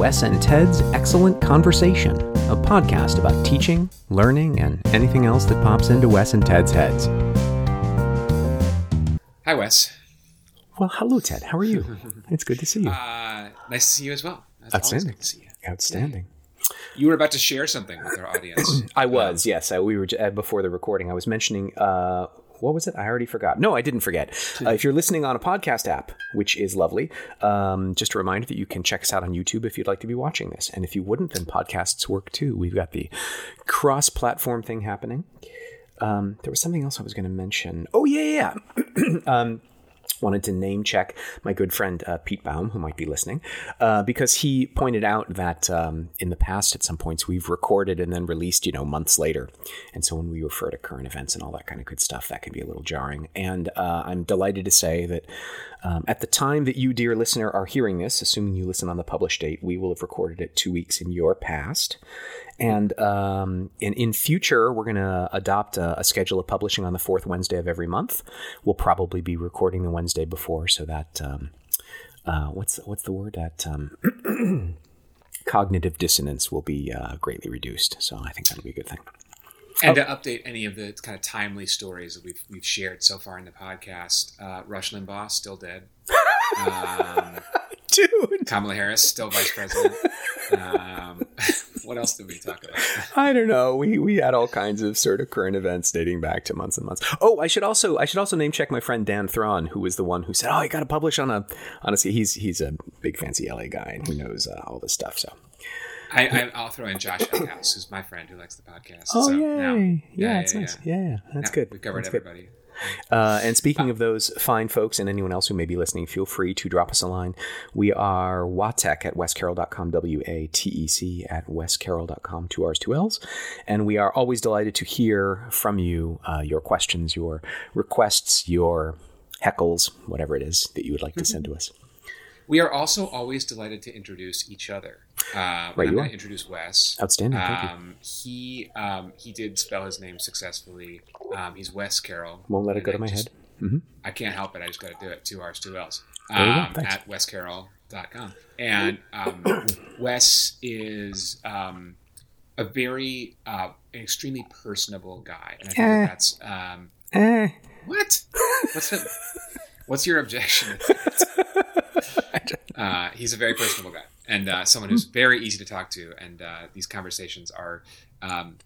Wes and Ted's Excellent Conversation, a podcast about teaching, learning, and anything else that pops into Wes and Ted's heads. Hi, Wes. Well, hello, Ted. How are you? it's good to see you. Uh, nice to see you as well. Always Outstanding. good to see you. Outstanding. You were about to share something with our audience. I was, yes. I, we were uh, before the recording. I was mentioning uh, what was it? I already forgot. No, I didn't forget. Uh, if you're listening on a podcast app, which is lovely, um, just a reminder that you can check us out on YouTube if you'd like to be watching this. And if you wouldn't, then podcasts work too. We've got the cross-platform thing happening. Um, there was something else I was going to mention. Oh yeah, yeah. um, wanted to name check my good friend uh, Pete Baum, who might be listening, uh, because he pointed out that um, in the past, at some points, we've recorded and then released, you know, months later. And so when we refer to current events and all that kind of good stuff, that can be a little jarring. And uh, I'm delighted to say that um, at the time that you, dear listener, are hearing this, assuming you listen on the published date, we will have recorded it two weeks in your past. And um, in, future, we're going to adopt a, a schedule of publishing on the fourth Wednesday of every month. We'll probably be recording the Wednesday before, so that um, uh, what's what's the word that um, cognitive dissonance will be uh, greatly reduced. So I think that'll be a good thing. And to update any of the kind of timely stories that we've we've shared so far in the podcast, uh, Rush Limbaugh still dead. Um, Dude, Kamala Harris still vice president. Um, what else did we talk about? I don't know. We we had all kinds of sort of current events dating back to months and months. Oh, I should also I should also name check my friend Dan Thron, who was the one who said, "Oh, you got to publish on a." Honestly, he's he's a big fancy LA guy and he knows uh, all this stuff. So I, I, I'll throw in Josh Eckhouse, who's my friend who likes the podcast. Oh so yay! now- yeah, yeah, it's yeah, nice. yeah. Yeah, that's Yeah, good. We've covered That's good. everybody. Uh, and speaking of those fine folks and anyone else who may be listening, feel free to drop us a line. We are watec at wescarroll.com, W A T E C at wescarroll.com, two R's, two L's. And we are always delighted to hear from you uh, your questions, your requests, your heckles, whatever it is that you would like to send to us. We are also always delighted to introduce each other. Uh, Right, I'm you going are. to introduce Wes. Outstanding. Thank you. Um, he um, he did spell his name successfully. Um, he's Wes Carroll. Won't let it And go to I my just- head. hmm I can't help it. I just got to do it. Two R's, two L's. There you go. Um, at wescarroll.com. And um, Wes is um, a very, uh, an extremely personable guy. And I think that that's. Um, Eh. what? What's the, What's your objection? uh, he's a very personable guy and uh, someone who's very easy to talk to, and uh, these conversations are, um,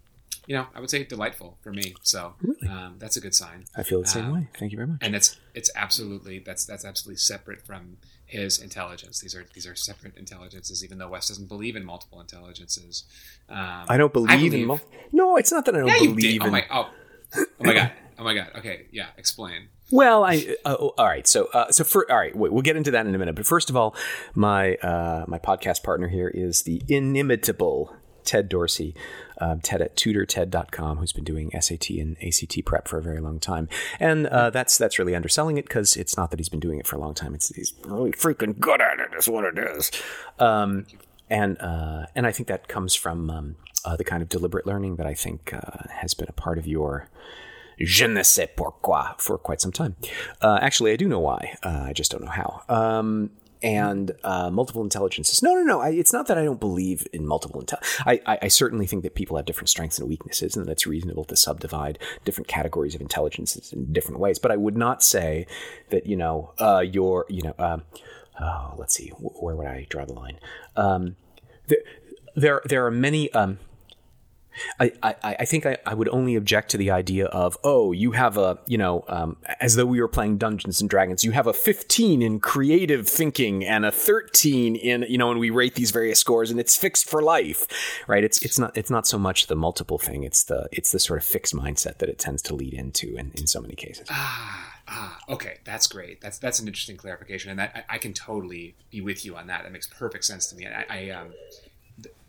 you know, I would say delightful for me. So Really? um, that's a good sign, I feel the same Um, way. Thank you very much. and it's it's absolutely that's that's absolutely separate from his intelligence. These are these are separate intelligences, even though Wes doesn't believe in multiple intelligences. Um, I don't believe, in. Mul- no, it's not that I don't yeah, believe. Oh in. my oh, oh my god. Oh my god. Okay, yeah. Explain. Well, I uh, oh, all right. So uh, so for all right, wait, we'll get into that in a minute. But first of all, my uh, my podcast partner here is the inimitable Ted Dorsey, um, Ted at tutorted.com, who's been doing SAT and ACT prep for a very long time. And uh, that's that's really underselling it because it's not that he's been doing it for a long time. It's he's really freaking good at it. Is what it is. Um, and uh, and I think that comes from um, uh, the kind of deliberate learning that I think uh, has been a part of your je ne sais pourquoi for quite some time. Uh, actually, I do know why. Uh, I just don't know how. Um, and uh, multiple intelligences. No, no, no. I, it's not that I don't believe in multiple intelligences. I, I, I certainly think that people have different strengths and weaknesses, and that it's reasonable to subdivide different categories of intelligences in different ways. But I would not say that you know uh, your you know. Um, oh, let's see. Where would I draw the line? Um, there, there, there are many. Um, I, I, think I, I would only object to the idea of, oh, you have a, you know, um, as though we were playing Dungeons and Dragons, you have a 15 in creative thinking and a 13 in, you know, and we rate these various scores and it's fixed for life, right? It's, it's not, it's not so much the multiple thing. It's the, it's the sort of fixed mindset that it tends to lead into in, in so many cases. Ah, ah, okay, that's great. That's that's an interesting clarification, and that I, I can totally be with you on that. That makes perfect sense to me. I, I um,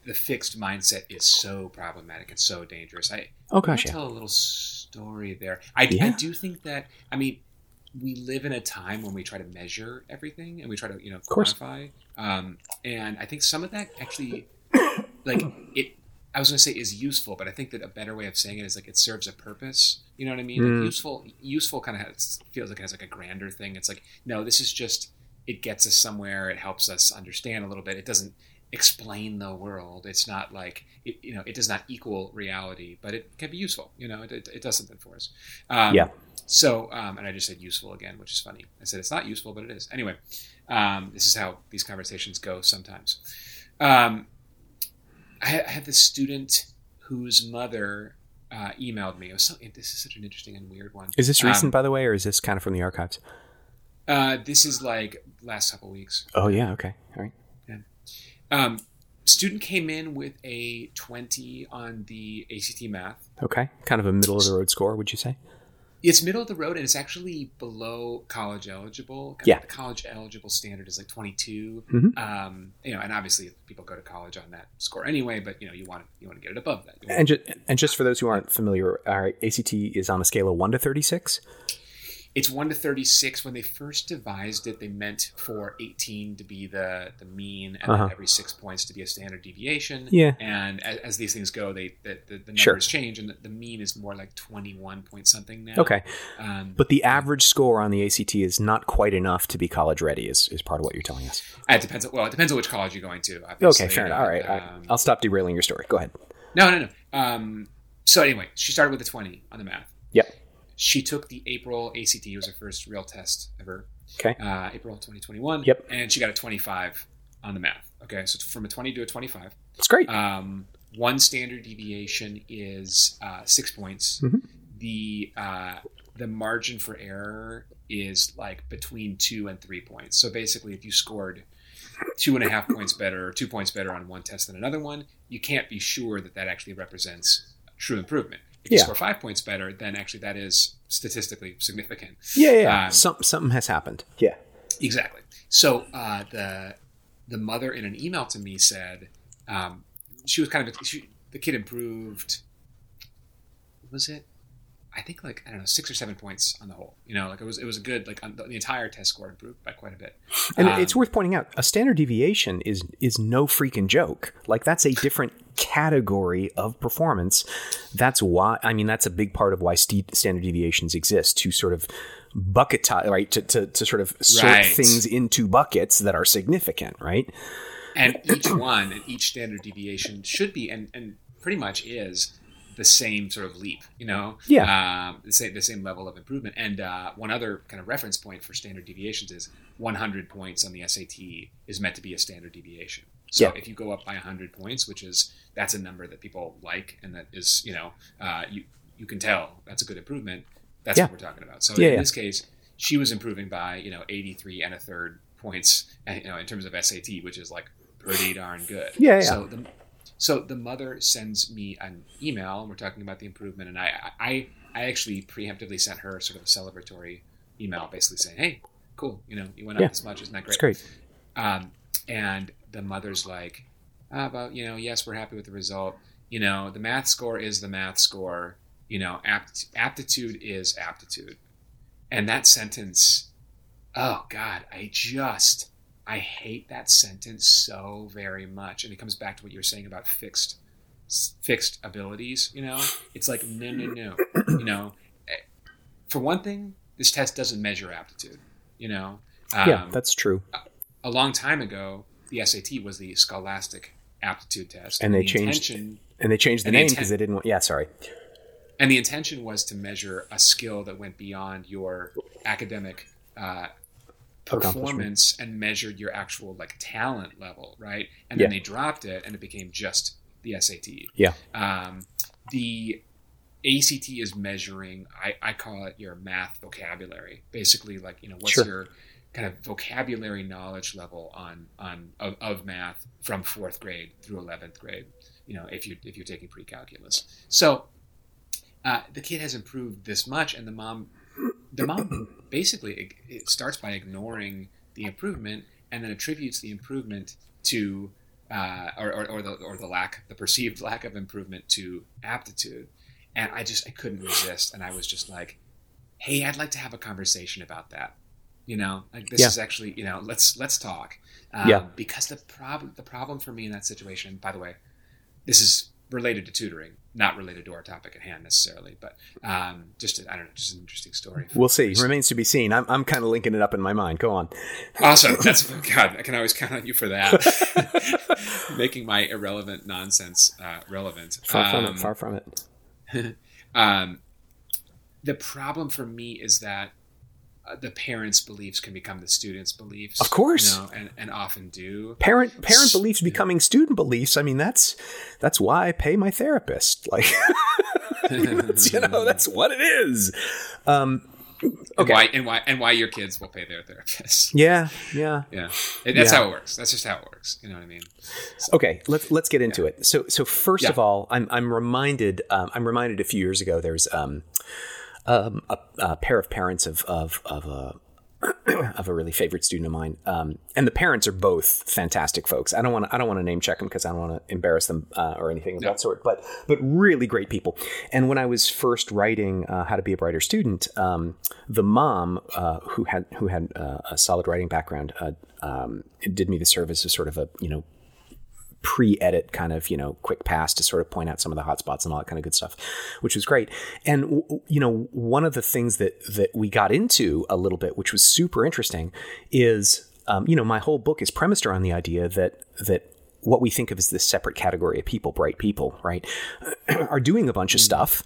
the, fixed mindset is so problematic and so dangerous. I Oh, gosh, yeah. tell a little story there. I, I do think that I mean we live in a time when we try to measure everything and we try to you know quantify. Um, and I think some of that actually like it. I was going to say is useful, but I think that a better way of saying it is like it serves a purpose. You know what I mean? Mm. Like useful, useful kind of has, feels like it has like a grander thing. It's like no, this is just it gets us somewhere. It helps us understand a little bit. It doesn't explain the world. It's not like it, you know it does not equal reality, but it can be useful. You know, it, it, it does something for us. Um, Yeah. So, um, and I just said useful again, which is funny. I said it's not useful, but it is. Anyway, um, this is how these conversations go sometimes. Um, I, had- I had this student whose mother uh, emailed me. It was so, this is such an interesting and weird one. Is this Um, recent, by the way, or is this kind of from the archives? Uh, this is like last couple weeks. Oh yeah, okay, all right. Um, student came in with a 20 on the ACT math. Okay, kind of a middle of the road score, would you say? It's middle of the road and it's actually below college eligible. Yeah. The college eligible standard is like 22. Mhm. Um, you know, and obviously people go to college on that score anyway, but you know, you want to, you want to get it above that. And just, and just for those who aren't familiar, our ACT is on a scale of one to thirty-six. It's 1 to 36. When they first devised it, they meant for 18 to be the, the mean and Uh-huh. every six points to be a standard deviation. Yeah. And as, as these things go, they the, the, the numbers Sure. change and the, the mean is more like 21 point something now. Okay, Um, but the average score on the ACT is not quite enough to be college ready. Is is part of what you're telling us? it depends. Well, it depends on which college you're going to. Obviously. Okay, fair enough. All right, all right. Um, I'll stop derailing your story. Go ahead. No, no, no. Um, so anyway, she started with a 20 on the math. Yep. She took the April ACT. It was her first real test ever. Okay. Uh, April 2021. Yep. And she got a 25 on the math. Okay, so from a 20 to a 25. That's great. Um, one standard deviation is uh, six points. Mhm. The uh, the margin for error is like between two and three points. So basically, if you scored two and a half points better or two points better on one test than another one, you can't be sure that that actually represents true improvement. If you Yeah. score five points better, then actually that is statistically significant. yeah, yeah. yeah. um, Some, something has happened. Yeah. Exactly. So uh, the the mother in an email to me said um, she was kind of she, the kid improved. What was it? I think like I don't know six or seven points on the whole. You know, like it was it was a good like on the, the entire test score improved by quite a bit. And Um, it's worth pointing out a standard deviation is is no freaking joke. Like that's a different category of performance. That's why I mean that's a big part of why st- standard deviations exist to sort of bucketize right to, to, to sort of sort Right. things into buckets that are significant, right? and each one and each standard deviation should be and, and pretty much is the same sort of leap you know Yeah. um, the same the same level of improvement and uh, one other kind of reference point for standard deviations is 100 points on the SAT is meant to be a standard deviation so Yeah. if you go up by 100 points which is that's a number that people like and that is you know uh, you you can tell that's a good improvement that's Yeah. what we're talking about so Yeah, in this case she was improving by you know 83 and a third points you know in terms of SAT which is like pretty darn good Yeah, yeah. so the so the mother sends me an email and we're talking about the improvement and I I I actually preemptively sent her sort of a celebratory email basically saying hey cool you know you went up Yeah. this much isn't that It's great great. um, and the mother's like, ah, about you know, yes, we're happy with the result. You know, the math score is the math score. You know, apt- aptitude is aptitude. And that sentence, oh God, I just I hate that sentence so very much. And it comes back to what you were saying about fixed fixed abilities. You know, it's like no, no, no. You know, eh, for one thing, this test doesn't measure aptitude. You know, yeah, Um, that's true. a long time ago, the SAT was the Scholastic Aptitude Test, And they the changed- And they changed the name because they didn't want. Yeah, sorry. and the intention was to measure a skill that went beyond your academic uh. Performance and measured your actual like talent level, right? And then Yeah. they dropped it, and it became just the SAT. Yeah. Um, the ACT is measuring. I, I call it your math vocabulary. Basically, like you know, what's Sure. your kind of vocabulary knowledge level on on of, of math from fourth grade through eleventh grade. You know, if you if you're taking pre-calculus. So uh, the kid has improved this much, and the mom, the mom basically it, it starts by ignoring the improvement and then attributes the improvement to uh, or, or, or the or the lack the perceived lack of improvement to aptitude and i just i couldn't resist and i was just like hey i'd like to have a conversation about that you know like this Yeah. is actually you know let's let's talk um, Yeah. because the problem the problem for me in that situation by the way this is related to tutoring, not related to our topic at hand necessarily, but um, just I don't know, just an interesting story. We'll see. Remains to be seen. I'm I'm kind of linking it up in my mind. Go on. Awesome. That's God. I can always count on you for that. Making my irrelevant nonsense uh, relevant. Far from um, it. Far from it. um, the problem for me is that the parents' beliefs can become the students' beliefs. Of course, you know, and, and often do. Parent parent beliefs becoming student beliefs. I mean, that's that's why I pay my therapist. Like, you know, that's what it is. Um, okay. And why, and why and why your kids will pay their therapists? Yeah, yeah, yeah. That's yeah. how it works. That's just how it works. You know what I mean? So, okay, let's let's get into yeah. it. So so first of all, I'm I'm reminded um, I'm reminded a few years ago. There's um, um, a, a, pair of parents of of, of a of a really favorite student of mine, um, and the parents are both fantastic folks. I don't want to I don't want to name check them because I don't want to embarrass them uh, or anything of no. that sort. But but really great people. And when I was first writing uh, How to Be a Brighter Student, um, the mom uh, who had who had uh, a solid writing background uh, um, did me the service of sort of a you know pre-edit kind of you know quick pass to sort of point out some of the hotspots and all that kind of good stuff, which was great. And you know one of the things that that we got into a little bit, which was super interesting, is um, you know my whole book is premised around the idea that that what we think of as this separate category of people, bright people, right, are doing a bunch of mm. stuff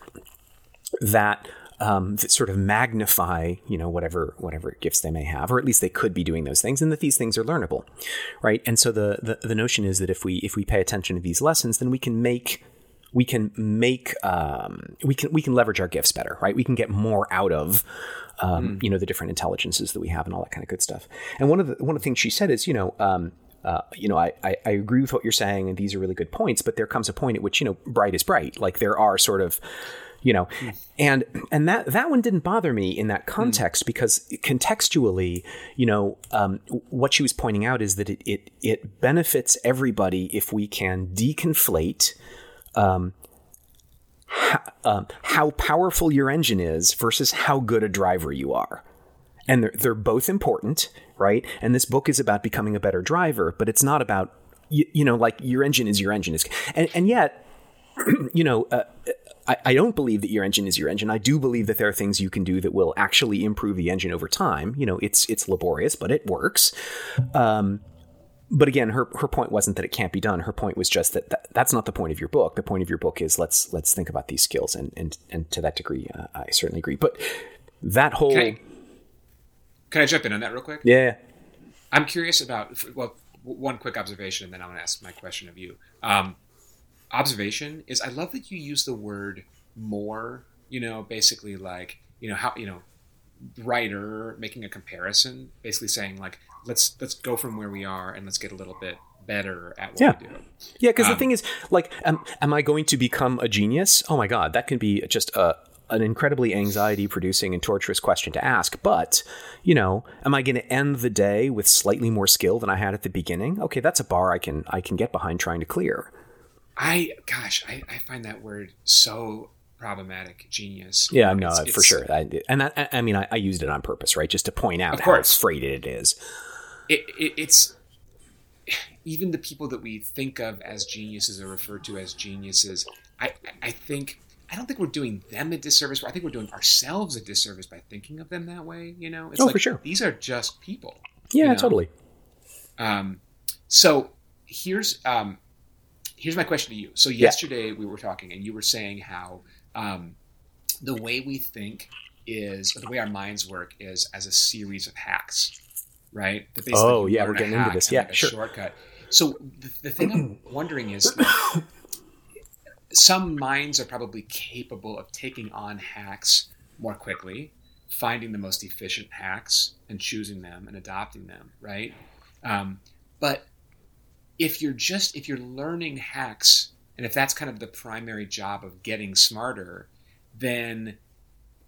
that um, that sort of magnify, you know, whatever whatever gifts they may have, or at least they could be doing those things, and that these things are learnable, right? And so the the, the notion is that if we if we pay attention to these lessons, then we can make we can make um, we can we can leverage our gifts better, right? We can get more out of um, mm. you know the different intelligences that we have and all that kind of good stuff. And one of the one of the things she said is, you know. Um, uh, you know, I, I, I, agree with what you're saying, and these are really good points. But there comes a point at which you know, bright is bright. Like there are sort of you know mm. and and that that one didn't bother me in that context mm. because contextually you know um, what she was pointing out is that it it, it benefits everybody if we can deconflate um, how, um, how powerful your engine is versus how good a driver you are and they're, they're both important right and this book is about becoming a better driver but it's not about you, you know like your engine is your engine is and, and yet you know uh, I, I don't believe that your engine is your engine. I do believe that there are things you can do that will actually improve the engine over time. You know, it's it's laborious, but it works. Um, but again, her her point wasn't that it can't be done. Her point was just that, that, that's not the point of your book. The point of your book is let's let's think about these skills, and and and to that degree, uh, I certainly agree. But that whole can I, can I jump in on that real quick? Yeah, I'm curious about well, one quick observation, and then I'm going to ask my question of you. Um, observation is I love that you use the word more, you know, basically like, you know, how, you know, writer making a comparison, basically saying like, let's, let's go from where we are and let's get a little bit better at what yeah. we do. Yeah. Cause um, the thing is like, am, am I going to become a genius? Oh my God, that can be just a, an incredibly anxiety producing and torturous question to ask. But, you know, am I going to end the day with slightly more skill than I had at the beginning? Okay, that's a bar I can I can get behind trying to clear. I gosh, I, I find that word so problematic. Genius. Yeah, no, it's, for it's, sure. I, and I, I mean, I, I, used it on purpose, right, just to point out how freighted it is. It, it, it's even the people that we think of as geniuses are referred to as geniuses. I, I think I don't think we're doing them a disservice. I think we're doing ourselves a disservice by thinking of them that way. You know, it's oh, like, for sure. These are just people. Yeah, you know? totally. Um, so here's um, here's my question to you. So yesterday yeah. we were talking, and you were saying how um, the way we think is, the way our minds work is as a series of hacks, right? oh yeah, we're getting into this. Yeah, like sure. Shortcut. So the, the thing I'm wondering is. Like, some minds are probably capable of taking on hacks more quickly, finding the most efficient hacks and choosing them and adopting them, right? Um, but if you're just if you're learning hacks and if that's kind of the primary job of getting smarter then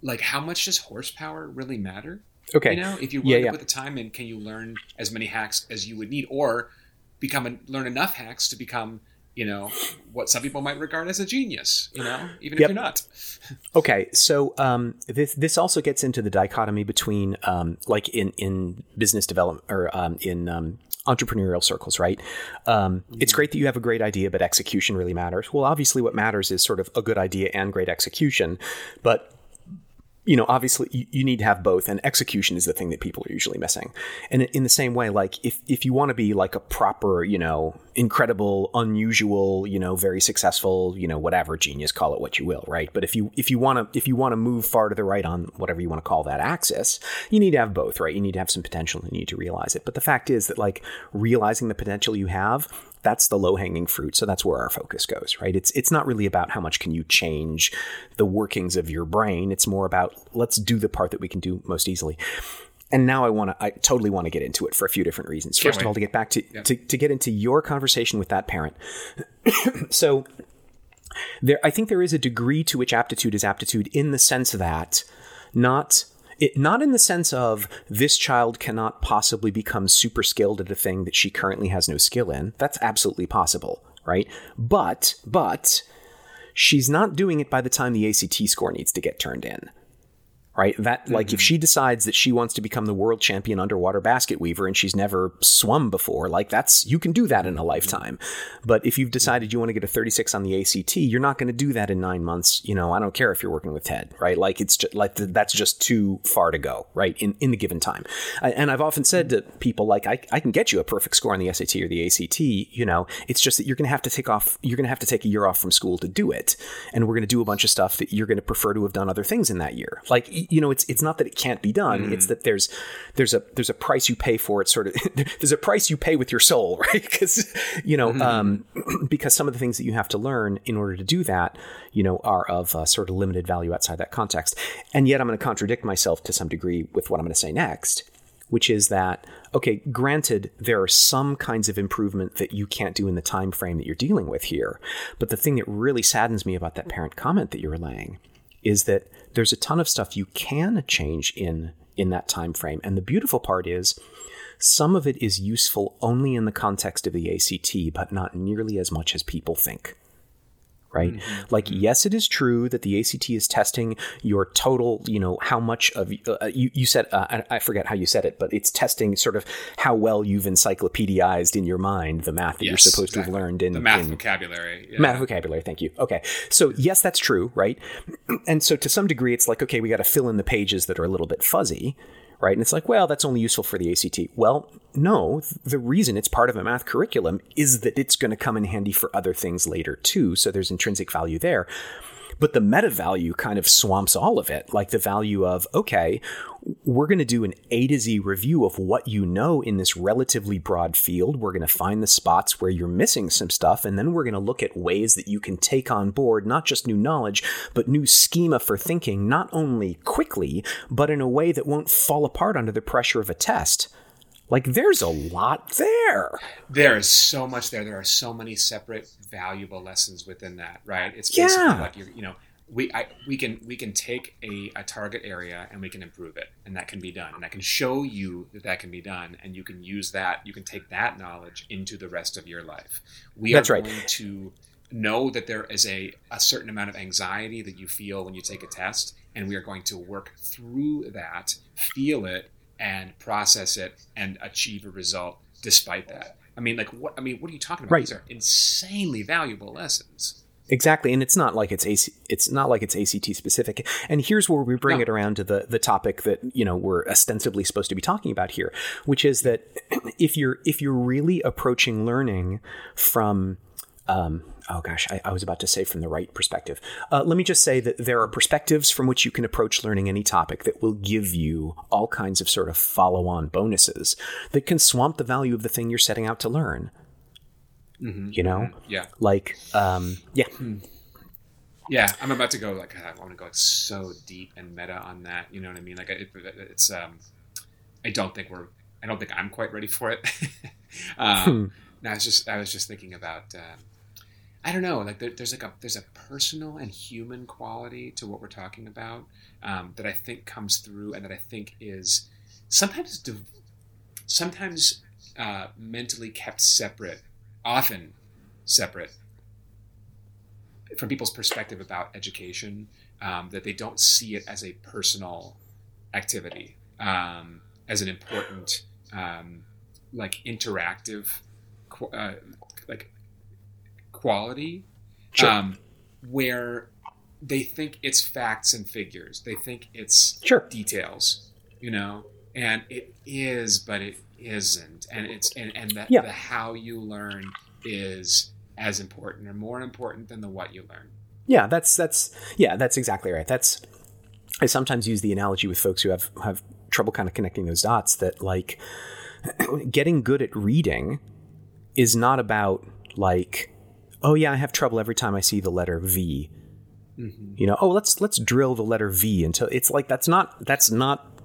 like how much does horsepower really matter okay you know if you willing yeah, yeah. put the time in can you learn as many hacks as you would need or become a, learn enough hacks to become you know what some people might regard as a genius you know even yep. if you're not okay so um, this this also gets into the dichotomy between um, like in in business development or um, in um, entrepreneurial circles, right? Um, mm-hmm. It's great that you have a great idea, but execution really matters. Well, obviously, what matters is sort of a good idea and great execution. But you know, obviously you, you, need to have both, and execution is the thing that people are usually missing. And in the same way, like if if you want to be like a proper, you know, incredible, unusual, you know, very successful, you know, whatever genius, call it what you will, right? But if you if you want to if you want to move far to the right on whatever you want to call that axis, you need to have both, right? You need to have some potential and you need to realize it. But the fact is that like realizing the potential you have that's the low hanging fruit. So that's where our focus goes, right? It's it's not really about how much can you change the workings of your brain. It's more about let's do the part that we can do most easily. And now I want to, I totally want to get into it for a few different reasons. Can't First wait. of all, to get back to, yeah. to, to get into your conversation with that parent. so there, I think there is a degree to which aptitude is aptitude in the sense that not it, not in the sense of this child cannot possibly become super skilled at a thing that she currently has no skill in. That's absolutely possible, right? But, but, she's not doing it by the time the ACT score needs to get turned in right? That like mm-hmm. if she decides that she wants to become the world champion underwater basket weaver and she's never swum before, like that's you can do that in a lifetime. But if you've decided you want to get a 36 on the ACT, you're not going to do that in 9 months, you know, I don't care if you're working with Ted, right? Like it's just like that's just too far to go, right? In in the given time. And I've often said to people like I I can get you a perfect score on the SAT or the ACT, you know, it's just that you're going to have to take off you're going to have to take a year off from school to do it. And we're going to do a bunch of stuff that you're going to prefer to have done other things in that year. Like you know, it's it's not that it can't be done. Mm. It's that there's there's a there's a price you pay for it. Sort of there's a price you pay with your soul, right? Because you know mm-hmm. um, because some of the things that you have to learn in order to do that, you know, are of uh, sort of limited value outside that context. And yet, I'm going to contradict myself to some degree with what I'm going to say next which is that okay granted there are some kinds of improvement that you can't do in the time frame that you're dealing with here but the thing that really saddens me about that parent comment that you're relaying is that there's a ton of stuff you can change in in that time frame. And the beautiful part is some of it is useful only in the context of the ACT, but not nearly as much as people think right? Mm-hmm. Like, mm-hmm. yes, it is true that the ACT is testing your total, you know, how much of uh, uh, you, you said, uh, I forget how you said it, but it's testing sort of how well you've encyclopedized in your mind the math that yes, you're supposed exactly. to have learned in the math in, vocabulary. Yeah. Math vocabulary. Thank you. Okay. So, yes, that's true, right? And so, to some degree, it's like, okay, we got to fill in the pages that are a little bit fuzzy, right? And it's like, well, that's only useful for the ACT. Well, no, the reason it's part of a math curriculum is that it's going to come in handy for other things later too. So there's intrinsic value there. But the meta value kind of swamps all of it, like the value of, okay, we're going to do an A to Z review of what you know in this relatively broad field. We're going to find the spots where you're missing some stuff, and then we're going to look at ways that you can take on board not just new knowledge, but new schema for thinking, not only quickly, but in a way that won't fall apart under the pressure of a test. Like there's a lot there. There is so much there. There are so many separate valuable lessons within that, right? It's basically yeah. like you're, you know, we I, we can we can take a, a target area and we can improve it, and that can be done. And I can show you that that can be done, and you can use that. You can take that knowledge into the rest of your life. We That's are right. going to know that there is a, a certain amount of anxiety that you feel when you take a test, and we are going to work through that, feel it, and process it and achieve a result despite that. I mean, like what? I mean, what are you talking about? Right. These are insanely valuable lessons. Exactly, and it's not like it's AC, it's not like it's ACT specific. And here's where we bring no. it around to the the topic that you know we're ostensibly supposed to be talking about here, which is that if you're if you're really approaching learning from um, oh gosh, I, I, was about to say from the right perspective. Uh, let me just say that there are perspectives from which you can approach learning any topic that will give you all kinds of sort of follow on bonuses that can swamp the value of the thing you're setting out to learn. Mm-hmm. You know? Yeah. Like, um, yeah. Hmm. Yeah, I'm about to go like I want to go like, so deep and meta on that. You know what I mean? Like it, it's um, I don't think we're I don't think I'm quite ready for it. um, hmm. Now I was just I was just thinking about um, I don't know. Like there, there's like a there's a personal and human quality to what we're talking about um, that I think comes through, and that I think is sometimes div- sometimes uh, mentally kept separate, often separate from people's perspective about education. Um, that they don't see it as a personal activity, um, as an important um, like interactive, uh, like quality, Sure. um, where they think it's facts and figures. They think it's Sure. details, you know, and it is, but it isn't. And it's and and that Yeah. the how you learn is as important or more important than the what you learn. Yeah, that's that's yeah, that's exactly right. That's I sometimes use the analogy with folks who have have trouble kind of connecting those dots that like getting good at reading is not about like oh yeah, I have trouble every time I see the letter V. You know, oh let's let's drill the letter V until it's like that's not that's not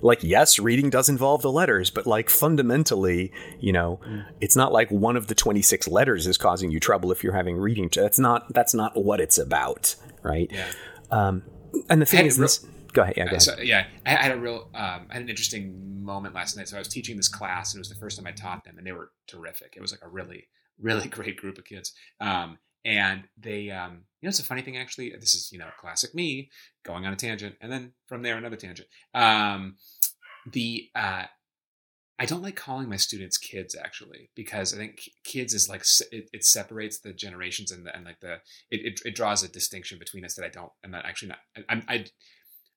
like yes, reading does involve the letters, but like fundamentally, you know, it's not like one of the 26 letters is causing you trouble if you're having reading. That's not that's not what it's about, right? Yeah. Um, and the thing is, real- this, go ahead. Yeah, go ahead. So, yeah, I had a real, um, I had an interesting moment last night. So I was teaching this class, and it was the first time I taught them, and they were terrific. It was like a really, really great group of kids. Um, and they, um, you know, it's a funny thing actually. This is, you know, classic me going on a tangent, and then from there another tangent. Um, the uh, I don't like calling my students kids actually because I think kids is like it, it separates the generations and the, and like the it, it, it draws a distinction between us that I don't I'm not actually not I'm I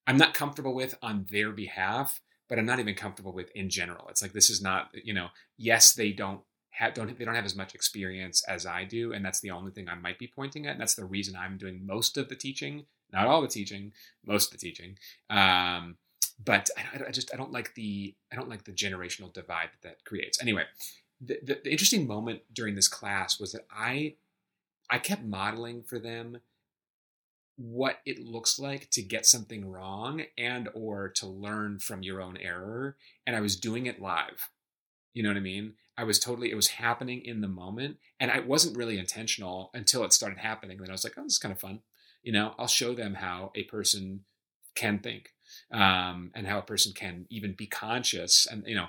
I'm not comfortable with on their behalf, but I'm not even comfortable with in general. It's like this is not you know yes they don't don't they don't have as much experience as I do, and that's the only thing I might be pointing at. And that's the reason I'm doing most of the teaching, not all the teaching, most of the teaching. Um, but I, I just I don't like the I don't like the generational divide that that creates. Anyway, the, the, the interesting moment during this class was that I I kept modeling for them what it looks like to get something wrong and or to learn from your own error and i was doing it live you know what i mean i was totally it was happening in the moment and i wasn't really intentional until it started happening then i was like oh this is kind of fun you know? I'll show them how a person can think um, and how a person can even be conscious and you know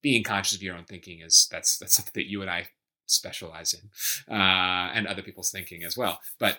being conscious of your own thinking is that's that's something that you and i specialize in uh, and other people's thinking as well but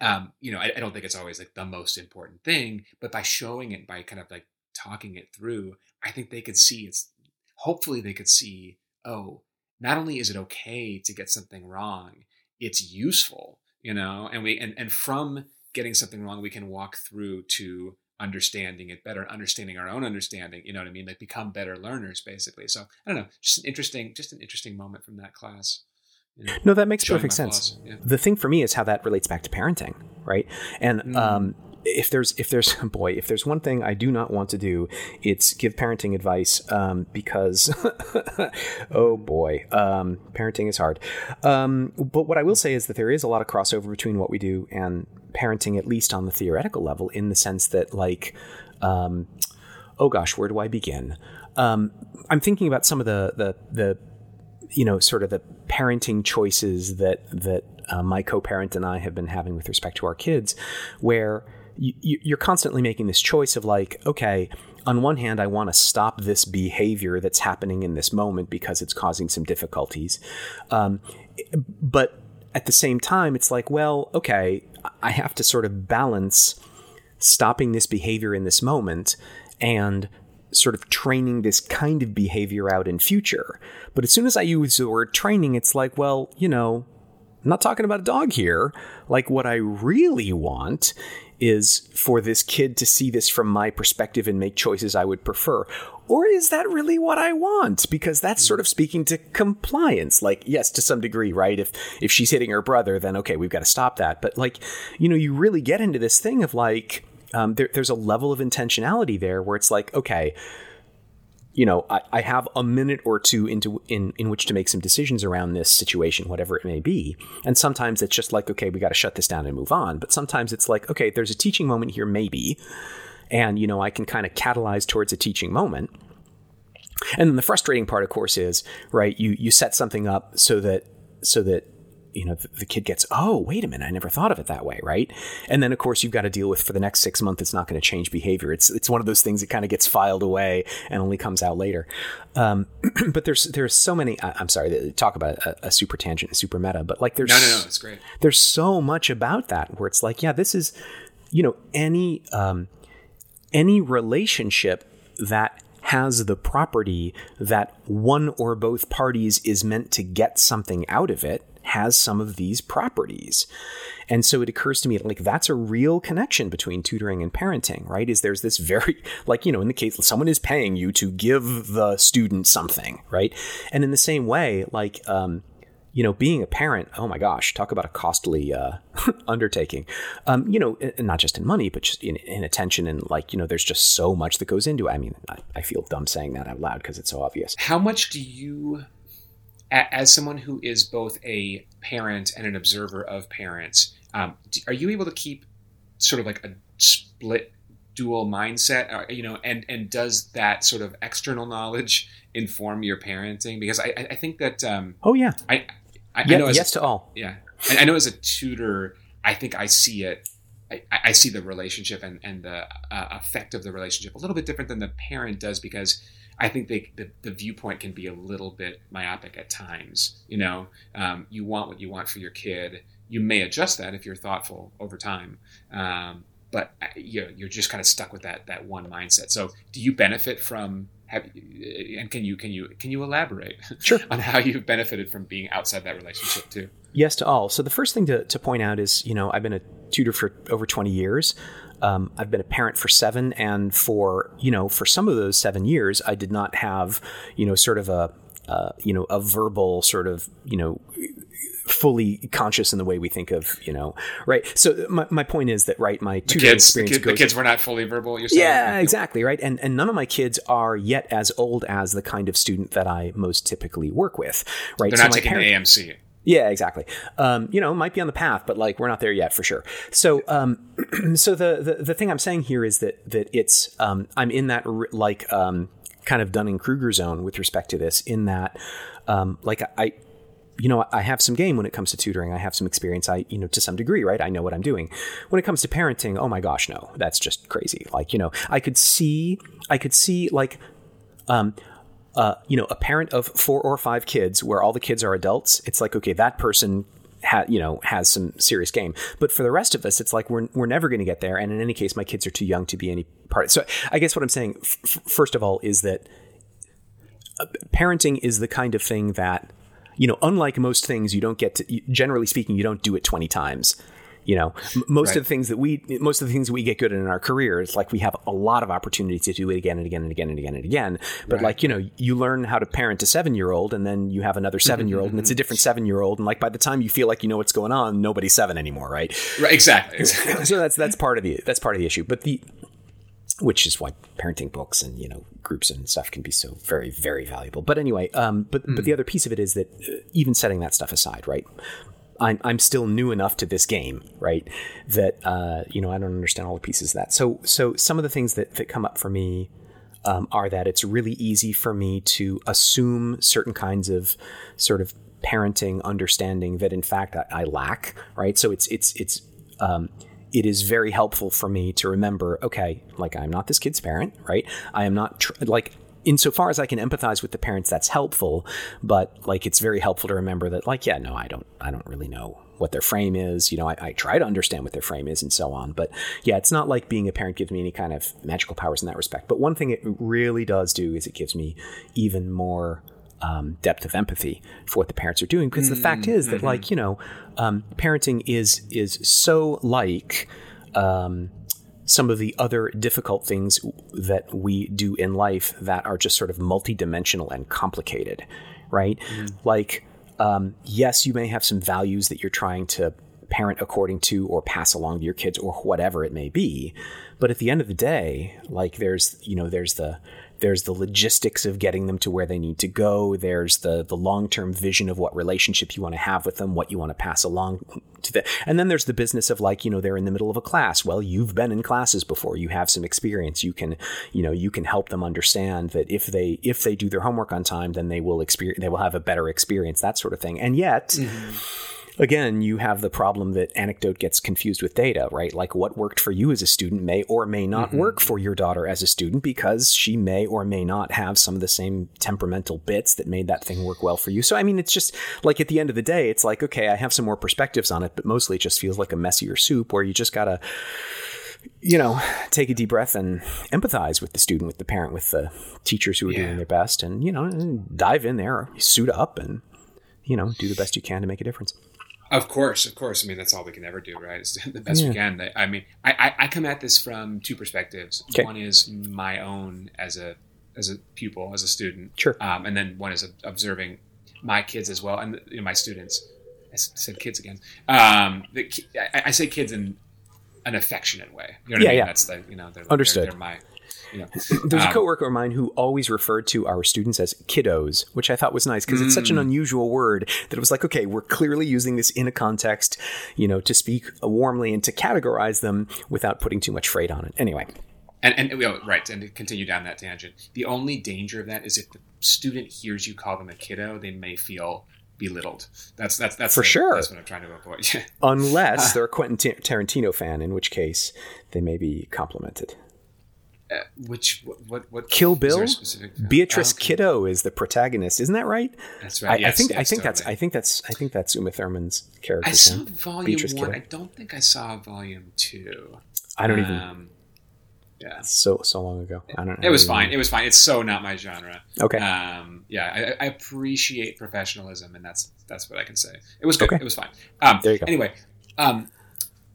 um, you know, I, I don't think it's always like the most important thing, but by showing it, by kind of like talking it through, I think they could see it's hopefully they could see, oh, not only is it okay to get something wrong, it's useful, you know, and we and, and from getting something wrong, we can walk through to understanding it better, understanding our own understanding, you know what I mean? Like become better learners basically. So I don't know, just an interesting, just an interesting moment from that class. you know, No, that makes perfect sense. yeah. The thing for me is how that relates back to parenting, right? And Mm. um, if there's if there's boy, if there's one thing I do not want to do, it's give parenting advice um, because oh boy, um, parenting is hard. Um, but what I will say is that there is a lot of crossover between what we do and parenting, at least on the theoretical level, in the sense that like. Um, oh gosh, where do I begin? Um, I'm thinking about some of the the the you know sort of the parenting choices that that uh, my co-parent and I have been having with respect to our kids, where you're constantly making this choice of like, okay, on one hand, I want to stop this behavior that's happening in this moment because it's causing some difficulties, um, but at the same time, it's like, well, okay, I have to sort of balance stopping this behavior in this moment and sort of training this kind of behavior out in future. But as soon as I use the word training, it's like, well, you know, I'm not talking about a dog here. Like, what I really want is for this kid to see this from my perspective and make choices I would prefer. Or is that really what I want? Because that's sort of speaking to compliance. Like, yes, to some degree, right? If if she's hitting her brother, then okay, we've got to stop that. But like, you know, you really get into this thing of like, um, there, there's a level of intentionality there where it's like, okay, you know, I, I have a minute or two into in in which to make some decisions around this situation, whatever it may be. And sometimes it's just like, okay, we got to shut this down and move on. But sometimes it's like, okay, there's a teaching moment here, maybe, and you know, I can kind of catalyze towards a teaching moment. And then the frustrating part, of course, is right. You you set something up so that so that you know the, the kid gets oh wait a minute i never thought of it that way right? And then of course you've got to deal with for the next six months it's not going to change behavior. It's it's one of those things that kind of gets filed away and only comes out later. Um, but there's there's so many I, i'm sorry talk about a, a super tangent a super meta but like there's No, no, no, it's great. there's so much about that where it's like yeah this is you know any um, any relationship that has the property that one or both parties is meant to get something out of it has some of these properties. And so it occurs to me like that's a real connection between tutoring and parenting, right? Is there's this very like, you know, in the case someone is paying you to give the student something, right? And in the same way, like um you know, being a parent, oh my gosh, talk about a costly uh, undertaking. Um, you know, not just in money, but just in, in, attention and like, you know, there's just so much that goes into it. I mean, I, I feel dumb saying that out loud because it's so obvious. How much do you as someone who is both a parent and an observer of parents, um, are you able to keep sort of like a split dual mindset? Uh, you know, and and does that sort of external knowledge inform your parenting? Because I, I think that um, oh yeah, I I, yeah, I know yes to all. Yeah, I, I know as a tutor, I think I see it I, I, see the relationship and, and the uh, effect of the relationship a little bit different than the parent does because I think they, the, the viewpoint can be a little bit myopic at times. You know, um, you want what you want for your kid. You may adjust that if you're thoughtful over time. Um, but uh, you know, you're just kind of stuck with that that one mindset. So, do you benefit from have, and can you can you can you elaborate sure. on how you've benefited from being outside that relationship too? Yes to all. So the first thing to, to point out is, you know, I've been a tutor for over 20 years. Um, I've been a parent for seven, and for you know, for some of those seven years, I did not have you know, sort of a uh, you know, a verbal sort of you know, fully conscious in the way we think of you know, right. So my, my point is that right, my tutoring kids, experience, the, kid, goes, the kids were not fully verbal. You're? Yeah, exactly, right. And and none of my kids are yet as old as the kind of student that I most typically work with. Right, they're so not taking parent, AMC. Yeah, exactly. Um, you know, might be on the path, but like we're not there yet for sure. So, um, so the, the the thing I'm saying here is that that it's um, I'm in that like um, kind of Dunning Kruger zone with respect to this. In that, um, like I, you know, I have some game when it comes to tutoring. I have some experience. I, you know, to some degree, right? I know what I'm doing. When it comes to parenting, oh my gosh, no, that's just crazy. Like, you know, I could see, I could see like, um, uh, you know, a parent of four or five kids where all the kids are adults, it's like, okay, that person ha- you know, has some serious game. But for the rest of us, it's like we're, we're never going to get there. And in any case, my kids are too young to be any part. So I guess what I'm saying, f- first of all, is that uh, parenting is the kind of thing that, you know, unlike most things, you don't get to, generally speaking, you don't do it 20 times. You know, most right. of the things that we, most of the things that we get good in, in our career, it's like we have a lot of opportunity to do it again and again and again and again and again. But right. like, you know, you learn how to parent a seven year old and then you have another seven year old and it's a different seven year old. And like by the time you feel like you know what's going on, nobody's seven anymore. Right. Right. Exactly. exactly. so that's, that's part of the, that's part of the issue. But the, which is why parenting books and you know groups and stuff can be so very very valuable but anyway um, but mm. but the hmm. other piece of it is that uh, even setting that stuff aside right I'm, I'm still new enough to this game, right? That uh, you know I don't understand all the pieces of that. So so some of the things that that come up for me um, are that it's really easy for me to assume certain kinds of sort of parenting understanding that in fact I, I lack, right? So it's it's it's um, it is very helpful for me to remember, okay, like I'm not this kid's parent, right? I am not tr- like insofar as I can empathize with the parents, that's helpful. But like, it's very helpful to remember that, like, yeah, no, I don't, I don't really know what their frame is. You know, I, I, try to understand what their frame is and so on. But yeah, it's not like being a parent gives me any kind of magical powers in that respect. But one thing it really does do is it gives me even more um, depth of empathy for what the parents are doing. Because mm-hmm. the fact is that, mm-hmm. like, you know, um, parenting is is so like. Um, some of the other difficult things that we do in life that are just sort of multidimensional and complicated, right? Mm. Like, um, yes, you may have some values that you're trying to parent according to or pass along to your kids or whatever it may be, but at the end of the day, like there's you know there's the there's the logistics of getting them to where they need to go. There's the the long term vision of what relationship you want to have with them, what you want to pass along to them. And then there's the business of like, you know, they're in the middle of a class. Well, you've been in classes before. You have some experience. You can, you know, you can help them understand that if they if they do their homework on time, then they will experience they will have a better experience, that sort of thing. And yet mm-hmm again, you have the problem that anecdote gets confused with data, right? Like what worked for you as a student may or may not mm-hmm. work for your daughter as a student because she may or may not have some of the same temperamental bits that made that thing work well for you. So, I mean, it's just like at the end of the day, it's like, okay, I have some more perspectives on it, but mostly it just feels like a messier soup where you just gotta you know, take a deep breath and empathize with the student, with the parent, with the teachers who are Yeah. doing their best, and you know, dive in there, suit up, and you know, do the best you can to make a difference. Of course, of course. I mean, that's all we can ever do, right? Is the best we can. I mean, I, I, I come at this from two perspectives. Okay. One is my own as a as a pupil, as a student, Sure. um, and then one is observing my kids as well, and you know, my students. I said kids again. Um, the, I, I say kids in an affectionate way. You know what Yeah, I mean? yeah. That's the you know they're, Understood. They're, they're my know. There's a Um, coworker of mine who always referred to our students as kiddos, which I thought was nice because it's such Mm. an unusual word that it was like, okay, we're clearly using this in a context, you know, to speak warmly and to categorize them without putting too much freight on it. Anyway, And, and well, right, and to continue down that tangent, the only danger of that is if the student hears you call them a kiddo, they may feel belittled. That's that's that's For the- sure. That's what I'm trying to avoid. unless they're a Quentin Tarantino fan, in which case they may be complimented. Which what what, Kill Bill? Beatrice Oh, okay. Kiddo is the protagonist, isn't that right? That's right. I Yes, think I yes, think that's I think that's I think that's Uma Thurman's character. I saw volume Beatrice one. Kiddo. I don't think I saw volume two. I don't even Um, yeah, so so long ago. I don't. I it was fine. It was fine. It's so not my genre. Okay. Um, yeah, I, I appreciate professionalism, and that's that's what I can say. It was good. Okay. It was fine. Um, There you go. Anyway, um,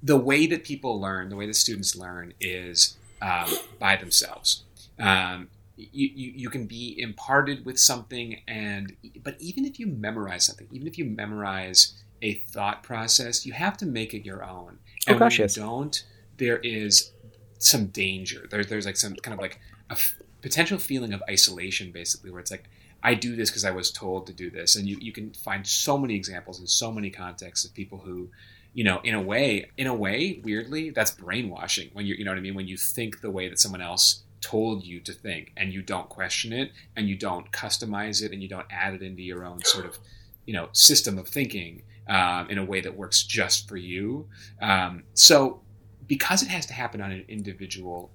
the way that people learn, the way that students learn, is um, by themselves. Um, you, you, you can be imparted with something, and but even if you memorize something, even if you memorize a thought process, you have to make it your own. Oh, And gosh, when yes. you don't, there is some danger. There, there's like some kind of like a f- potential feeling of isolation, basically, where it's like, I do this because I was told to do this. And you, you can find so many examples in so many contexts of people who, you know, in a way, in a way, weirdly, that's brainwashing when you, you know what I mean? When you think the way that someone else told you to think and you don't question it and you don't customize it and you don't add it into your own sort of, you know, system of thinking um, in a way that works just for you. Um, so because it has to happen on an individual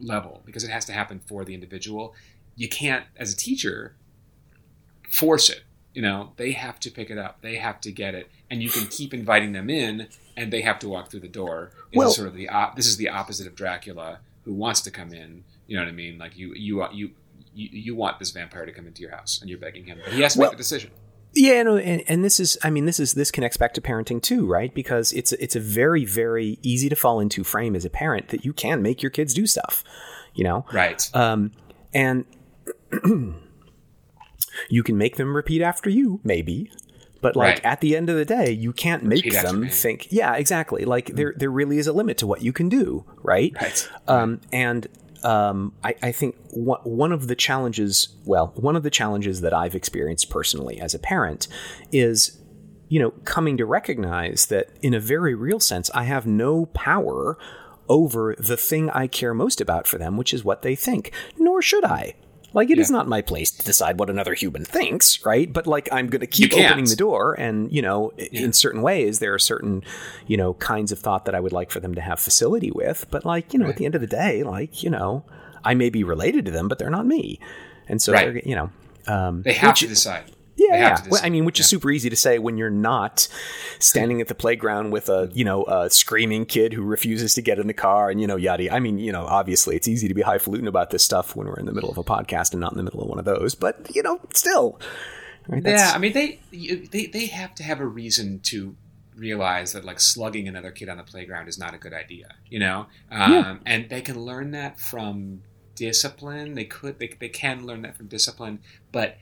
level, because it has to happen for the individual, you can't, as a teacher, force it. You know, they have to pick it up. They have to get it, and you can keep inviting them in, and they have to walk through the door. This Well- is sort of the op- this is the opposite of Dracula, who wants to come in. You know what I mean? Like you, you, you, you, you want this vampire to come into your house, and you're begging him, but he has to Well- make a decision. Yeah, no, and, and this is, I mean, this is this connects back to parenting too, right? Because it's it's a very very easy to fall into frame as a parent that you can make your kids do stuff, you know, Right. um, and you can make them repeat after you, maybe, but like Right. at the end of the day, you can't make Repeat them think. Yeah, exactly. Like there there really is a limit to what you can do, right? Right. Um, and um, I, I think one, one of the challenges, well, one of the challenges that I've experienced personally as a parent is, you know, coming to recognize that in a very real sense, I have no power over the thing I care most about for them, which is what they think, nor should I. Like, it is Yeah. not my place to decide what another human thinks, right? But like, I'm going to keep opening the door, and you know, in certain ways, there are certain, you know, kinds of thought that I would like for them to have facility with. But like, you know, at the end of the day, like, you know, I may be related to them, but they're not me, and so Right. you know, um, They have which- to decide. Yeah, yeah. Well, I mean, which is super easy to say when you're not standing at the playground with a you know a screaming kid who refuses to get in the car and you know yada. I mean, you know, obviously it's easy to be highfalutin about this stuff when we're in the middle of a podcast and not in the middle of one of those. But you know, still, right? Yeah, I mean they you- they they have to have a reason to realize that like slugging another kid on the playground is not a good idea, you know. Um, Yeah. And they can learn that from discipline. They could they, they can learn that from discipline, but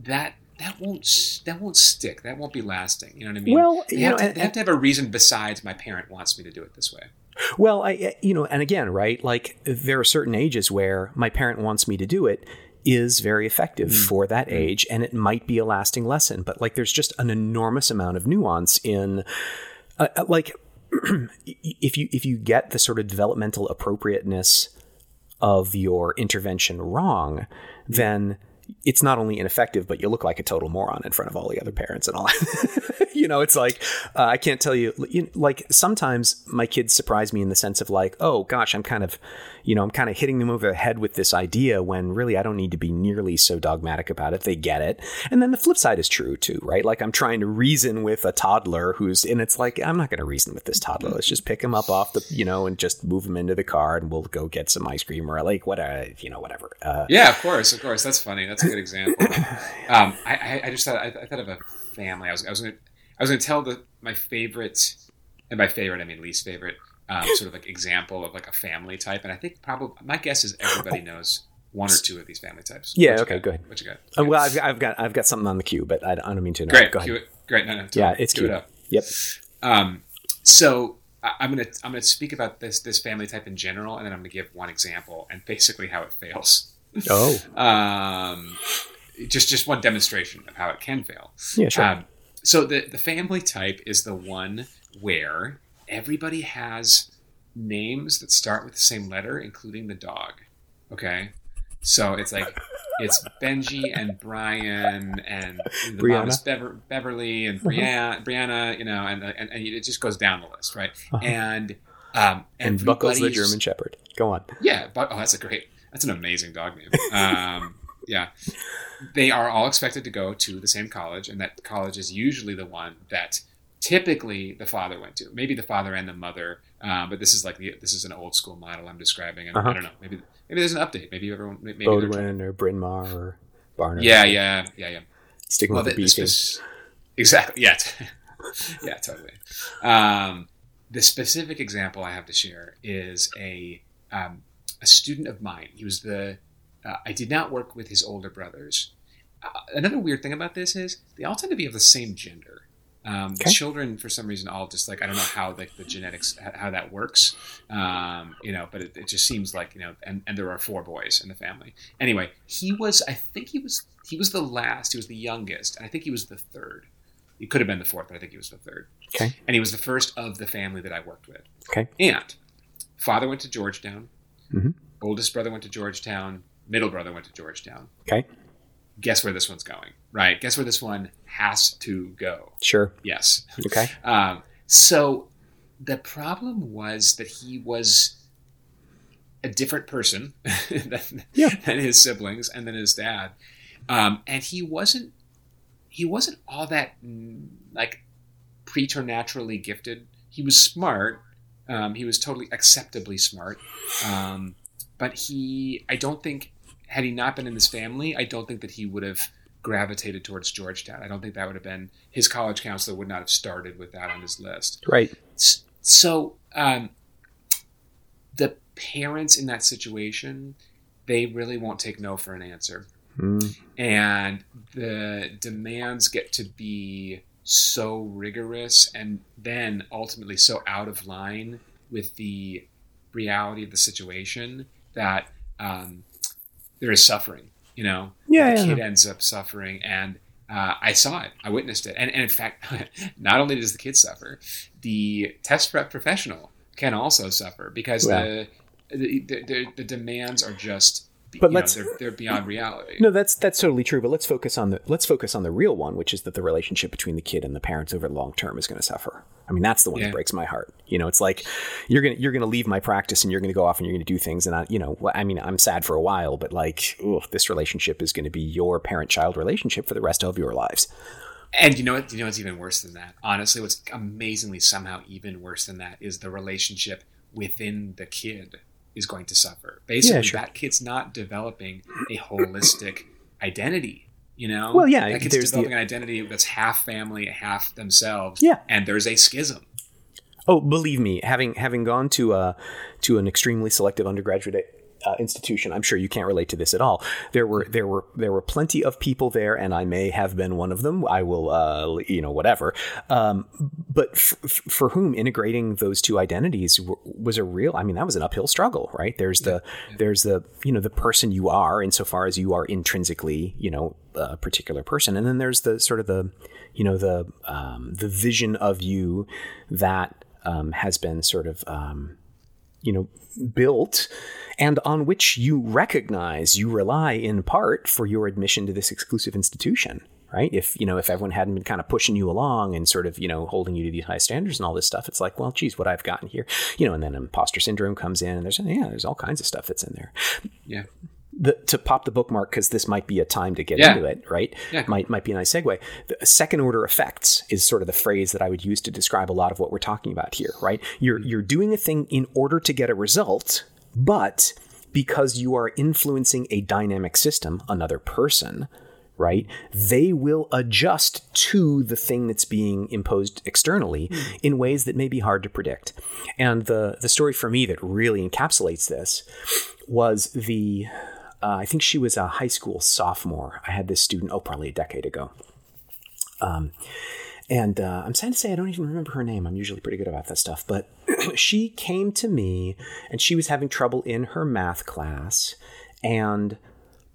that that won't that won't stick. That won't be lasting. You know what I mean? Well, they, you have, know, to, they have to have a reason besides my parent wants me to do it this way. Well, I, you know, and again, right? Like there are certain ages where my parent wants me to do it is very effective for that age, and it might be a lasting lesson. But like, there's just an enormous amount of nuance in, uh, uh, like, if you if you get the sort of developmental appropriateness of your intervention wrong, then it's not only ineffective, but you look like a total moron in front of all the other parents and all. you know, it's like uh, I can't tell you. Like sometimes my kids surprise me in the sense of like, oh gosh, I'm kind of, you know, I'm kind of hitting them over the head with this idea when really I don't need to be nearly so dogmatic about it. They get it, and then the flip side is true too, right? Like I'm trying to reason with a toddler who's, and it's like I'm not going to reason with this toddler. Let's just pick him up off the, you know, and just move him into the car, and we'll go get some ice cream or like whatever, you know, whatever. Uh, yeah, of course, of course. That's funny. That's a good example. Um, I, I, just thought I, I, thought of a family. I was I was gonna I was gonna tell the my favorite, and by favorite I mean least favorite, um, sort of like example of like a family type. And I think probably my guess is everybody knows one or two of these family types. Yeah. Okay. Got? Good. What you got? Uh, well, I've, I've, got I've got something on the queue, but I, I don't mean to. No. Great. Go ahead. It, great. No, no. Yeah, it's queued. It up. Yep. Um, so I'm gonna I'm gonna speak about this this family type in general, and then I'm gonna give one example and basically how it fails. Oh. um, just just one demonstration of how it can fail. Yeah, sure. Um, so the the family type is the one where everybody has names that start with the same letter, including the dog. Okay, so it's like it's Benji and Brian and the Brianna. mom is Bever- Beverly and uh-huh. Brianna, Brianna, you know, and, and, and it just goes down the list, right? Uh-huh. And um, and Buckles the German Shepherd. Go on. Yeah, but, oh, that's a great. That's an amazing dog name. Um, yeah, they are all expected to go to the same college, and that college is usually the one that typically the father went to. Maybe the father and the mother, uh, but this is like the, this is an old school model I'm describing, and uh-huh. I don't know. Maybe maybe there's an update. Maybe everyone maybe Bowdoin or Bryn Mawr or Barnard. Yeah, yeah, yeah, yeah. Sticking well, with the, the spe- exactly. Yeah, yeah, totally. Um, the specific example I have to share is a um, a student of mine. He was the uh, I did not work with his older brothers. Uh, another weird thing about this is they all tend to be of the same gender. Um, okay. Children, for some reason, all just like I don't know how like the genetics how that works, um, you know. But it, it, just seems like you know, and, and there are four boys in the family. Anyway, he was I think he was he was the last. He was the youngest, and I think he was the third. He could have been the fourth, but I think he was the third. Okay. And he was the first of the family that I worked with. Okay. And father went to Georgetown. Mm-hmm. Oldest brother went to Georgetown middle brother went to Georgetown. Okay. Guess where this one's going, right? Guess where this one has to go. Sure. Yes. Okay. Um, so the problem was that he was a different person than, yeah. than his siblings and then his dad, um, and he wasn't he wasn't all that like preternaturally gifted. He was smart. Um, he was totally acceptably smart, um, but he I don't think had he not been in this family, I don't think that he would have gravitated towards Georgetown. I don't think that would have been his college counselor would not have started with that on his list. Right. So um, the parents in that situation, they really won't take no for an answer, mm. and the demands get to be so rigorous, and then ultimately so out of line with the reality of the situation that um, there is suffering. You know, yeah, the yeah. kid ends up suffering, and uh, I saw it. I witnessed it, and, and in fact, not only does the kid suffer, the test prep professional can also suffer because yeah. the, the, the the demands are just but let's know, they're, they're, beyond reality. No, that's that's totally true. But let's focus on the let's focus on the real one, which is that the relationship between the kid and the parents over the long term is going to suffer. I mean, that's the one yeah. that breaks my heart. You know, it's like you're gonna you're gonna leave my practice and you're gonna go off and you're gonna do things, and I, you know, I mean, I'm sad for a while, but like, ugh, this relationship is going to be your parent child relationship for the rest of your lives. And you know what? You know what's even worse than that? Honestly, what's amazingly somehow even worse than that is the relationship within the kid is going to suffer. Basically, yeah, sure. that kid's not developing a holistic identity. You know, well, yeah, that kid's developing the, an identity that's half family, half themselves. Yeah, and there's a schism. Oh, believe me, having having gone to uh to an extremely selective undergraduate uh, institution. I'm sure you can't relate to this at all. There were there were there were plenty of people there, and I may have been one of them. I will, uh, you know, whatever. Um, but f- for whom integrating those two identities w- was a real. I mean, that was an uphill struggle, right? There's the yeah. there's the you know the person you are, insofar as you are intrinsically, you know, a particular person, and then there's the sort of the you know the um, the vision of you that um, has been sort of um, you know built and on which you recognize you rely in part for your admission to this exclusive institution. right? If you know if everyone hadn't been kind of pushing you along and sort of you know holding you to these high standards and all this stuff, it's like, well, geez, what I've gotten here, you know, and then imposter syndrome comes in, and there's yeah, there's all kinds of stuff that's in there. Yeah. The, to pop the bookmark because this might be a time to get Yeah. into it, right? Yeah. Might might be a nice segue. The second order effects is sort of the phrase that I would use to describe a lot of what we're talking about here, right? You're mm-hmm. you're doing a thing in order to get a result, but because you are influencing a dynamic system, another person, right? They will adjust to the thing that's being imposed externally mm. in ways that may be hard to predict. And the the story for me that really encapsulates this was the uh, I think she was a high school sophomore. I had this student, oh, probably a decade ago. Um, and uh, I'm sad to say I don't even remember her name. I'm usually pretty good about that stuff. But she came to me and she was having trouble in her math class. And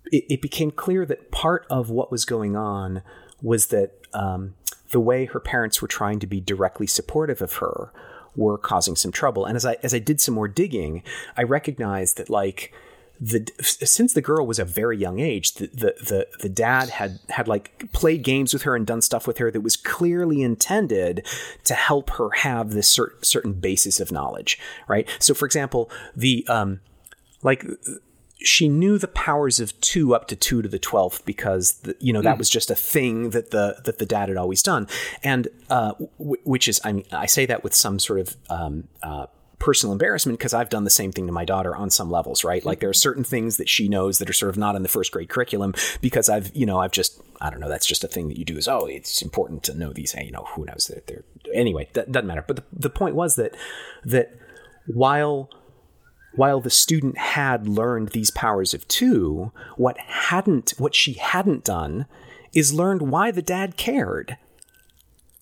it, it became clear that part of what was going on was that um, the way her parents were trying to be directly supportive of her were causing some trouble. And as I as I did some more digging, I recognized that like the since the girl was a very young age, the the the, the dad had had like played games with her and done stuff with her that was clearly intended to help her have this cer- certain basis of knowledge, right? So, for example, the um, like she knew the powers of two up to two to the twelfth because the, you know that was just a thing that the that the dad had always done, and uh, w- which is I mean I say that with some sort of um, uh, personal embarrassment because I've done the same thing to my daughter on some levels, right? Like there are mm-hmm. certain things that she knows that are sort of not in the first grade curriculum because I've you know I've just I don't know that's just a thing that you do is oh it's important to know these hey, you know who knows that they're anyway that doesn't matter. But the, the point was that that while while the student had learned these powers of two, what hadn't, what she hadn't done is learned why the dad cared.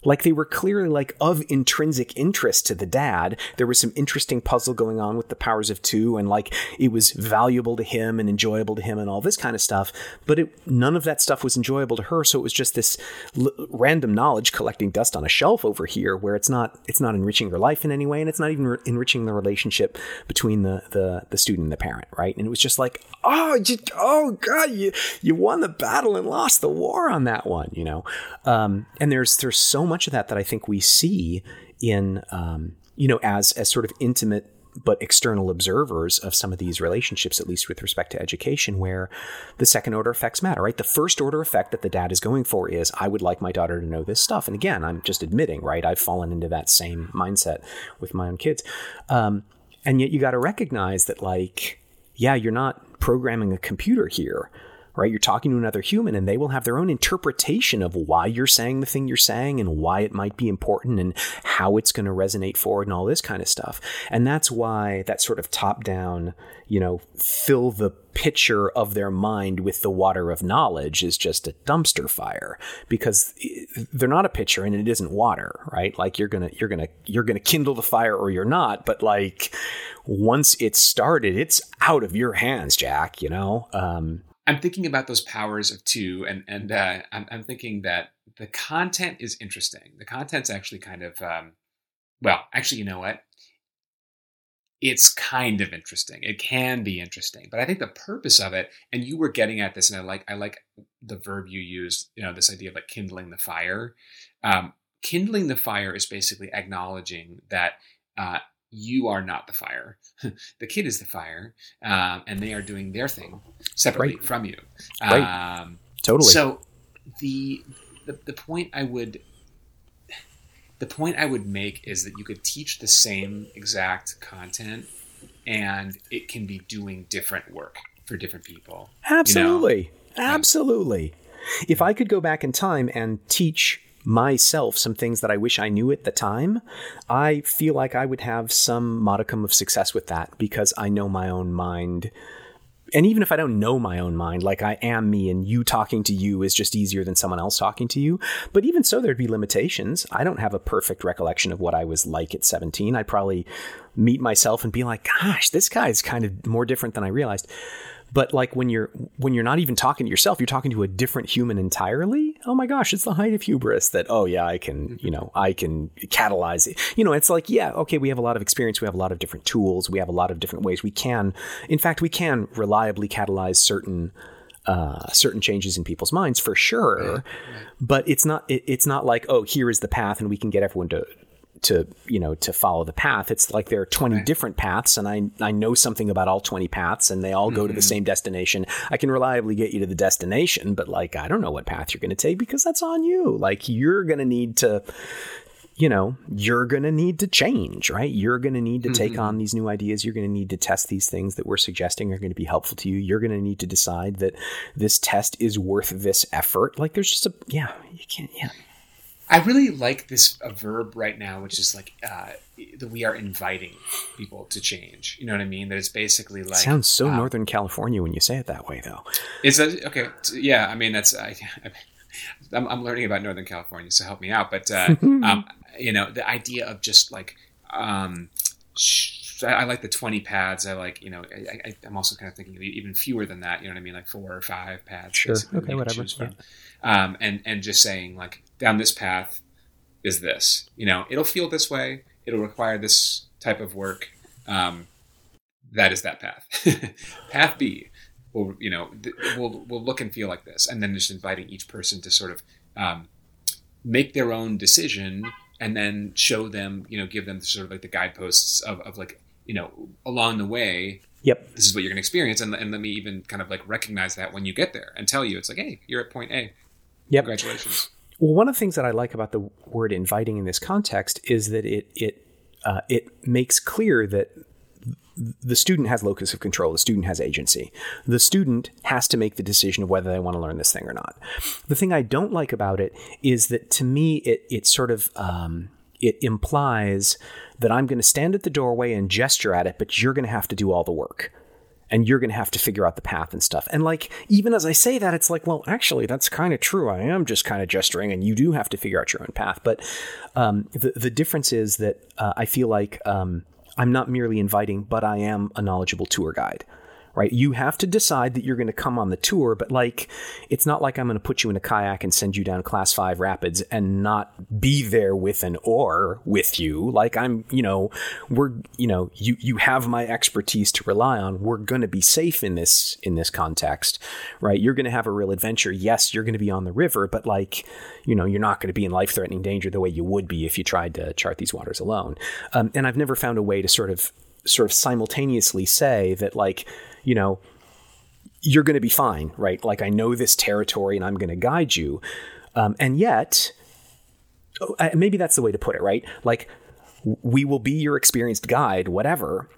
Like they were clearly like of intrinsic interest to the dad. There was some interesting puzzle going on with the powers of two, and like it was valuable to him and enjoyable to him and all this kind of stuff. But it, none of that stuff was enjoyable to her. So it was just this l- random knowledge collecting dust on a shelf over here, where it's not it's not enriching her life in any way, and it's not even re- enriching the relationship between the the the student and the parent, right? And it was just like, oh, you, oh god, you you won the battle and lost the war on that one, you know. Um, and there's there's so much of that that I think we see in um, you know as as sort of intimate but external observers of some of these relationships, at least with respect to education, where the second order effects matter, right? The first order effect that the dad is going for is, I would like my daughter to know this stuff. And again, I'm just admitting, right? I've fallen into that same mindset with my own kids. Um, and yet you got to recognize that, like, yeah, you're not programming a computer here right? You're talking to another human and they will have their own interpretation of why you're saying the thing you're saying and why it might be important and how it's going to resonate forward and all this kind of stuff. And that's why that sort of top down, you know, fill the pitcher of their mind with the water of knowledge is just a dumpster fire because they're not a pitcher and it isn't water, right? Like you're going to you're going to you're going to kindle the fire or you're not, but like once it's started, it's out of your hands, Jack, you know? Um I'm thinking about those powers of two, and and uh, I'm, I'm thinking that the content is interesting. The content's actually kind of, um, well, actually, you know what? It's kind of interesting. It can be interesting, but I think the purpose of it, and you were getting at this, and I like I like the verb you used. You know, this idea of like kindling the fire. Um, kindling the fire is basically acknowledging that uh, you are not the fire. the kid is the fire, um, and they are doing their thing separately Right. from you. Right. Um, totally. so the, the the point I would the point I would make is that you could teach the same exact content, and it can be doing different work for different people. Absolutely. Absolutely. If I could go back in time and teach myself some things that I wish I knew at the time, I feel like I would have some modicum of success with that because I know my own mind. And even if I don't know my own mind, like I am me and you talking to you is just easier than someone else talking to you. But even so, there'd be limitations. I don't have a perfect recollection of what I was like at 17. I'd probably meet myself and be like, gosh, this guy's kind of more different than I realized but like when you're when you're not even talking to yourself you're talking to a different human entirely oh my gosh it's the height of hubris that oh yeah i can you know i can catalyze it you know it's like yeah okay we have a lot of experience we have a lot of different tools we have a lot of different ways we can in fact we can reliably catalyze certain uh, certain changes in people's minds for sure. Right. But it's not it, it's not like oh here is the path and we can get everyone to to you know to follow the path it's like there are 20 right. different paths and i i know something about all 20 paths and they all go mm-hmm. to the mm-hmm. same destination i can reliably get you to the destination but like i don't know what path you're going to take because that's on you like you're going to need to you know, you're going to need to change, right? You're going to need to take mm-hmm. on these new ideas. You're going to need to test these things that we're suggesting are going to be helpful to you. You're going to need to decide that this test is worth this effort. Like there's just a, yeah, you can't, yeah. I really like this a verb right now, which is like uh, that we are inviting people to change. You know what I mean? That it's basically like it sounds so uh, Northern California when you say it that way, though. Is that okay? Yeah, I mean that's I, am I'm learning about Northern California, so help me out. But uh, um, you know, the idea of just like, um, sh- I, like the 20 pads. I like, you know, I, am also kind of thinking even fewer than that, you know what I mean? Like four or five pads. Sure. Okay, whatever. Yeah. Um, and, and just saying like down this path is this, you know, it'll feel this way. It'll require this type of work. Um, that is that path. path B will, you know, will, will look and feel like this. And then just inviting each person to sort of, um, make their own decision and then show them, you know, give them sort of like the guideposts of, of like, you know, along the way. Yep. This is what you're going to experience. And, and let me even kind of like recognize that when you get there and tell you, it's like, hey, you're at point A. Yep. Congratulations. Well, one of the things that I like about the word inviting in this context is that it, it, uh, it makes clear that the student has locus of control. The student has agency. The student has to make the decision of whether they want to learn this thing or not. The thing I don't like about it is that to me, it it sort of um, it implies that I'm going to stand at the doorway and gesture at it, but you're going to have to do all the work. And you're going to have to figure out the path and stuff. And like, even as I say that, it's like, well, actually, that's kind of true. I am just kind of gesturing, and you do have to figure out your own path. But um, the the difference is that uh, I feel like um, I'm not merely inviting, but I am a knowledgeable tour guide right? You have to decide that you're going to come on the tour, but like, it's not like I'm going to put you in a kayak and send you down class five rapids and not be there with an oar with you. Like I'm, you know, we're, you know, you, you have my expertise to rely on. We're going to be safe in this, in this context, right? You're going to have a real adventure. Yes, you're going to be on the river, but like, you know, you're not going to be in life threatening danger the way you would be if you tried to chart these waters alone. Um, and I've never found a way to sort of, sort of simultaneously say that like, you know, you're going to be fine, right? Like I know this territory and I'm going to guide you. Um, and yet, oh, maybe that's the way to put it, right? Like we will be your experienced guide, whatever.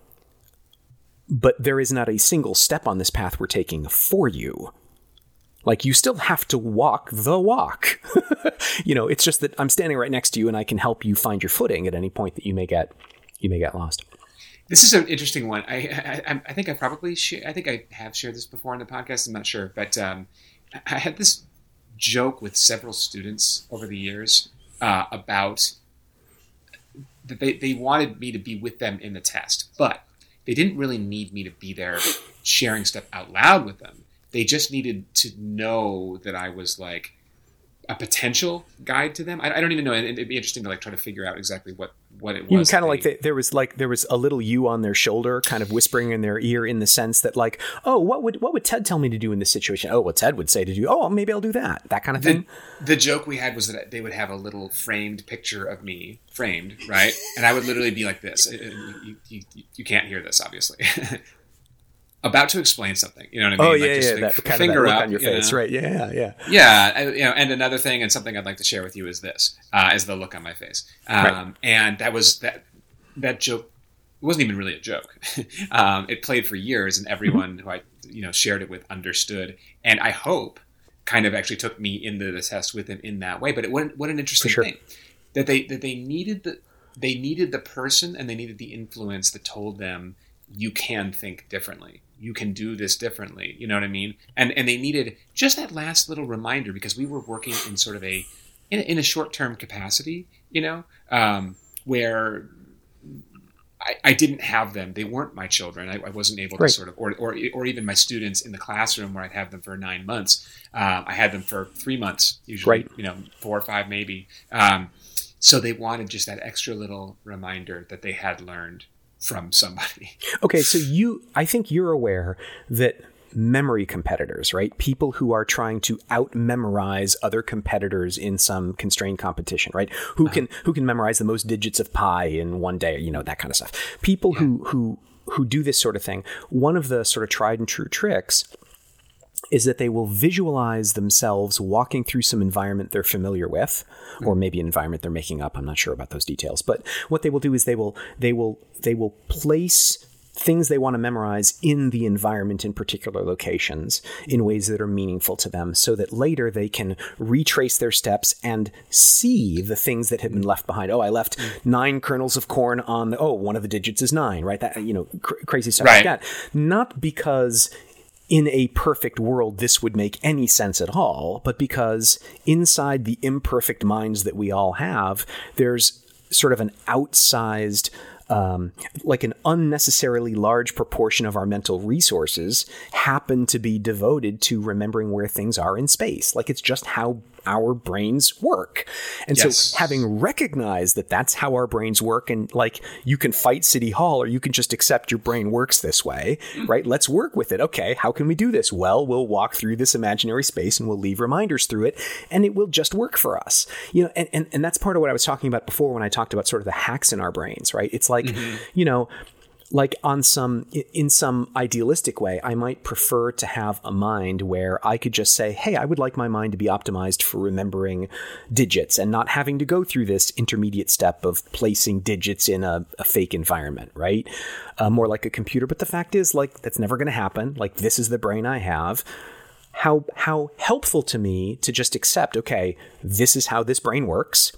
But there is not a single step on this path we're taking for you. Like you still have to walk the walk. you know, it's just that I'm standing right next to you and I can help you find your footing at any point that you may get you may get lost. This is an interesting one. I I, I think I probably share, I think I have shared this before on the podcast. I'm not sure, but um, I had this joke with several students over the years uh, about that they, they wanted me to be with them in the test, but they didn't really need me to be there sharing stuff out loud with them. They just needed to know that I was like a potential guide to them. I, I don't even know. It'd be interesting to like try to figure out exactly what what it was. kind of like the, there was like there was a little you on their shoulder, kind of whispering in their ear, in the sense that like, oh, what would what would Ted tell me to do in this situation? Oh, what Ted would say to do. Oh, maybe I'll do that. That kind of thing. The, joke we had was that they would have a little framed picture of me, framed, right, and I would literally be like this. You, you, you, you can't hear this, obviously. about to explain something. You know what I mean? Oh yeah, like, yeah. That kind finger of that look up, on your face, know? right? Yeah, yeah. Yeah, you know. And another thing, and something I'd like to share with you is this: uh, is the look on my face. Um, right. And that was that that joke wasn't even really a joke. um, it played for years, and everyone mm-hmm. who I you know shared it with understood, and I hope kind of actually took me into the test with them in that way. But it, what what an interesting sure. thing that they that they needed the they needed the person and they needed the influence that told them you can think differently you can do this differently you know what i mean and and they needed just that last little reminder because we were working in sort of a in, in a short-term capacity you know um, where I, I, didn't have them. They weren't my children. I, I wasn't able to sort of, or, or, or even my students in the classroom where I'd have them for nine months. Um, I had them for three months, usually, right. you know, four or five maybe. Um, so they wanted just that extra little reminder that they had learned from somebody. Okay, so you, I think you're aware that memory competitors, right? People who are trying to out memorize other competitors in some constrained competition, right? Who uh-huh. can who can memorize the most digits of pi in one day, you know, that kind of stuff. People who who who do this sort of thing. One of the sort of tried and true tricks is that they will visualize themselves walking through some environment they're familiar with or hmm. maybe an environment they're making up. I'm not sure about those details. But what they will do is they will they will they will place things they want to memorize in the environment in particular locations in ways that are meaningful to them so that later they can retrace their steps and see the things that have been left behind. Oh i left hmm. nine kernels of corn on the oh one of the digits is nine right? That you know cr- crazy stuff like that. Not because in a perfect world this would make any sense at all, but because inside the imperfect minds that we all have, there's sort of an outsized, um, like an unnecessarily large proportion of our mental resources happen to be devoted to remembering where things are in space. Like it's just how our brains work. And Yes. so having recognized that that's how our brains work and like you can fight city hall or you can just accept your brain works this way, mm. right? Let's work with it. Okay, how can we do this? Well, we'll walk through this imaginary space and we'll leave reminders through it and it will just work for us. You know, and and, and that's part of what I was talking about before when I talked about sort of the hacks in our brains, right? It's like, mm-hmm. you know, like on some in some idealistic way i might prefer to have a mind where i could just say hey i would like my mind to be optimized for remembering digits and not having to go through this intermediate step of placing digits in a, a fake environment right? Uh, more like a computer. But the fact is like that's never going to happen. Like this is the brain i have. How how helpful to me to just accept okay this is how this brain works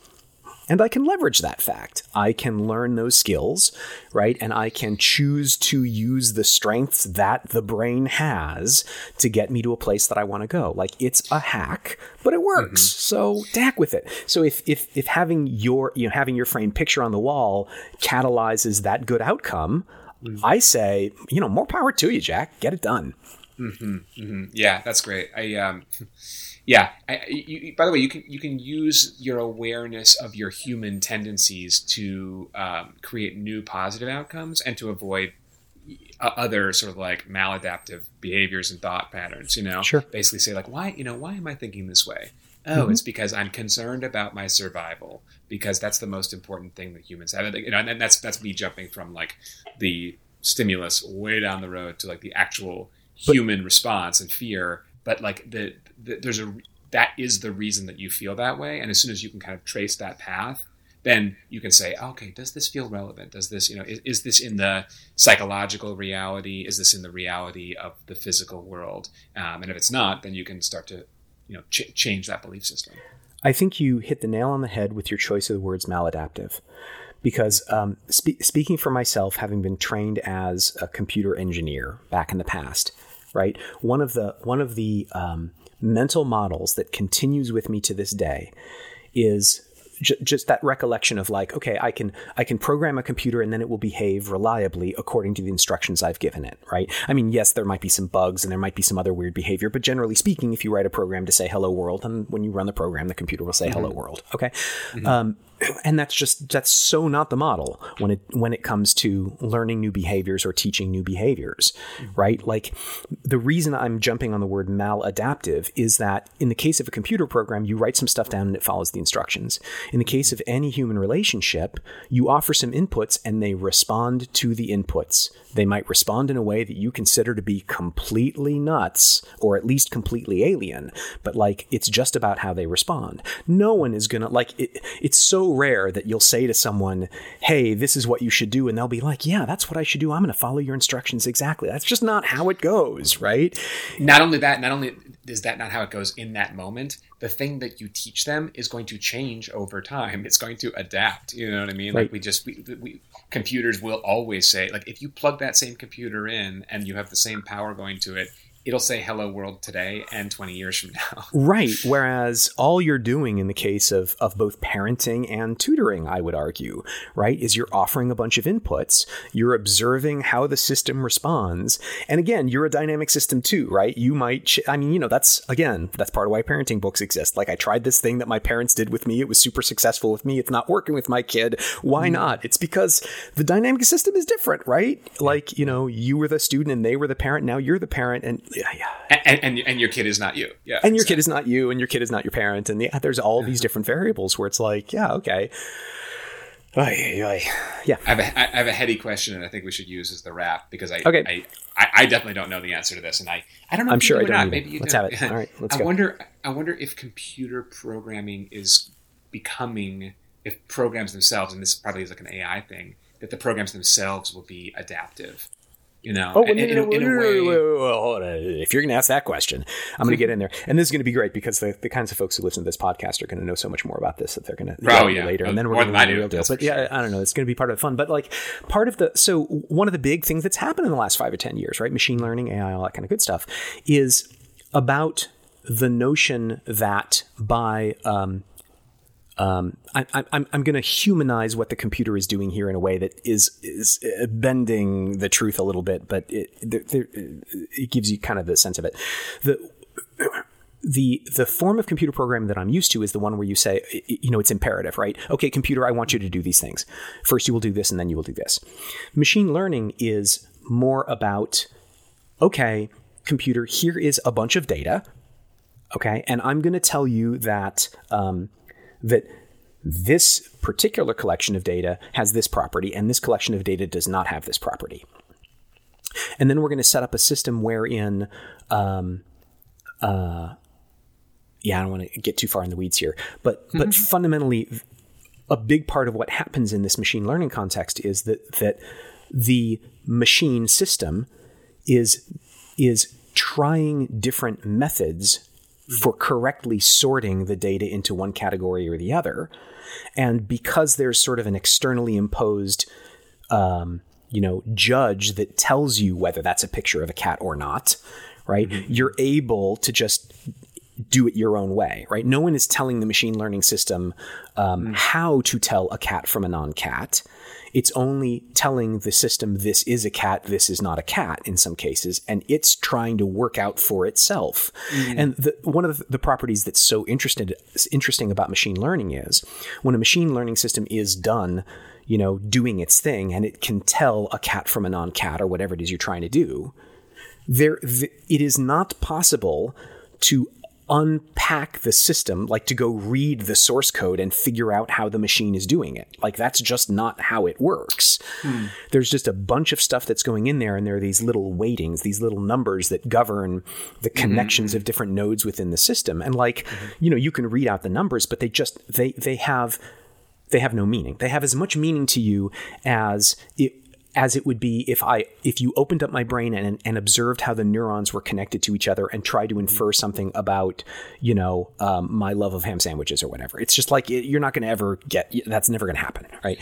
and I can leverage that fact. I can learn those skills, right? And I can choose to use the strengths that the brain has to get me to a place that I want to go. Like it's a hack, but it works. Mm-hmm. So tack with it. So if if if having your you know having your framed picture on the wall catalyzes that good outcome, mm-hmm. I say, you know, more power to you, Jack. Get it done. Mm-hmm. Yeah, that's great. I um, yeah. I, you, by the way, you can you can use your awareness of your human tendencies to um, create new positive outcomes and to avoid uh, other sort of like maladaptive behaviors and thought patterns. You know, Sure. Basically, say like, why you know why am I thinking this way? Oh, it's because I'm concerned about my survival because that's the most important thing that humans have. You know, and that's that's me jumping from like the stimulus way down the road to like the actual human response and fear. But like the there's a that is the reason that you feel that way. And as soon as you can kind of trace that path, then you can say, okay, does this feel relevant? Does this, you know, is, is this in the psychological reality? Is this in the reality of the physical world? Um, and if it's not, then you can start to, you know, ch- change that belief system. I think you hit the nail on the head with your choice of the words maladaptive. Because um, spe- speaking for myself, having been trained as a computer engineer back in the past, right? One of the one of the um, mental models that continues with me to this day is j- just that recollection of like, okay, I can I can program a computer and then it will behave reliably according to the instructions I've given it, right? I mean, yes, there might be some bugs and there might be some other weird behavior, but generally speaking, if you write a program to say hello world, and when you run the program, the computer will say hello world, okay? Um, and that's just that's so not the model when it when it comes to learning new behaviors or teaching new behaviors mm. right? Like the reason i'm jumping on the word maladaptive is that in the case of a computer program you write some stuff down and it follows the instructions. In the case mm. of any human relationship you offer some inputs and they respond to the inputs they might respond in a way that you consider to be completely nuts or at least completely alien but like it's just about how they respond. No one is gonna like it, it's so rare that you'll say to someone hey this is what you should do and they'll be like yeah that's what i should do. I'm gonna follow your instructions exactly. That's just not how it goes right? Not only that, not only is that not how it goes in that moment, the thing that you teach them is going to change over time. It's going to adapt. You know what I mean? Right. Like we just we, we computers will always say like if you plug that same computer in and you have the same power going to it, it'll say hello world today and 20 years from now. Right. Whereas all you're doing in the case of, of both parenting and tutoring, I would argue, right, is you're offering a bunch of inputs. You're observing how the system responds. And again, you're a dynamic system too, right? You might, ch- I mean, you know, that's, again, that's part of why parenting books exist. Like, I tried this thing that my parents did with me. It was super successful with me. It's not working with my kid. Why mm-hmm. not? It's because the dynamic system is different, right? Like, you know, you were the student and they were the parent. Now you're the parent. And yeah, yeah. And, and and your kid is not you. Yeah. And your exactly. kid is not you, and your kid is not your parent, and yeah, there's all these different variables where it's like, yeah, okay. Yeah. I have, a, I have a heady question, and I think we should use as the wrap because I, okay. I, I, definitely don't know the answer to this, and I, I don't know. I'm sure I don't. Not. Maybe you let's do. have it. All right, let's I go. wonder. I wonder if computer programming is becoming, if programs themselves, and this probably is like an AI thing, that the programs themselves will be adaptive you know, oh, in, in, in, a way. If you're going to ask that question, I'm going to get in there, and this is going to be great because the, the kinds of folks who listen to this podcast are going to know so much more about this that they're going to oh, yeah. later, and then we're going to the real deal. But yeah, I don't know. It's going to be part of the fun. But like part of the so one of the big things that's happened in the last five or ten years, right? Machine learning, AI, all that kind of good stuff, is about the notion that by um, um, I, I'm, I'm going to humanize what the computer is doing here in a way that is is uh, bending the truth a little bit, but it there, it gives you kind of the sense of it. The the the form of computer programming that I'm used to is the one where you say, you know, it's imperative, right? Okay, computer, I want you to do these things. First, you will do this, and then you will do this. Machine learning is more about, okay, computer, here is a bunch of data, okay, and I'm going to tell you that. Um, that this particular collection of data has this property and this collection of data does not have this property. And then we're going to set up a system wherein, um, uh, yeah, I don't want to get too far in the weeds here, but mm-hmm. but fundamentally, a big part of what happens in this machine learning context is that that the machine system is is trying different methods for correctly sorting the data into one category or the other. And because there's sort of an externally imposed, um, you know, judge that tells you whether that's a picture of a cat or not, right? Mm-hmm. You're able to just do it your own way, right? No one is telling the machine learning system um, mm-hmm. how to tell a cat from a non cat. It's only telling the system this is a cat, this is not a cat in some cases, and it's trying to work out for itself. Mm-hmm. And the, one of the, properties that's so interested, interesting about machine learning is when a machine learning system is done, you know, doing its thing, and it can tell a cat from a non-cat or whatever it is you're trying to do. There, it is not possible to unpack the system, like to go read the source code and figure out how the machine is doing it. Like that's just not how it works. Hmm. There's just a bunch of stuff that's going in there, and there are these little weightings, these little numbers that govern the mm-hmm. connections mm-hmm. of different nodes within the system. And like, mm-hmm. you know, you can read out the numbers, but they just they they have they have no meaning. They have as much meaning to you as it, as it would be if I if you opened up my brain and and observed how the neurons were connected to each other and tried to infer something about you know um, my love of ham sandwiches or whatever. It's just like you're not going to ever get that's never going to happen, right?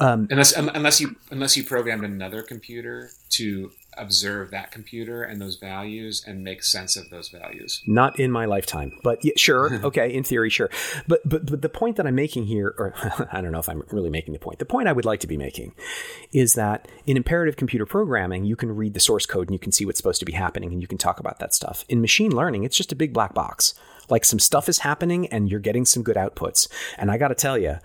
Um, unless unless you unless you programmed another computer to observe that computer and those values and make sense of those values. Not in my lifetime, but yeah, sure, okay, in theory, sure. But but but the point that I'm making here, or I don't know if I'm really making the point. The point I would like to be making is that in imperative computer programming, you can read the source code and you can see what's supposed to be happening and you can talk about that stuff. In machine learning, it's just a big black box. Like some stuff is happening and you're getting some good outputs. And I got to tell you,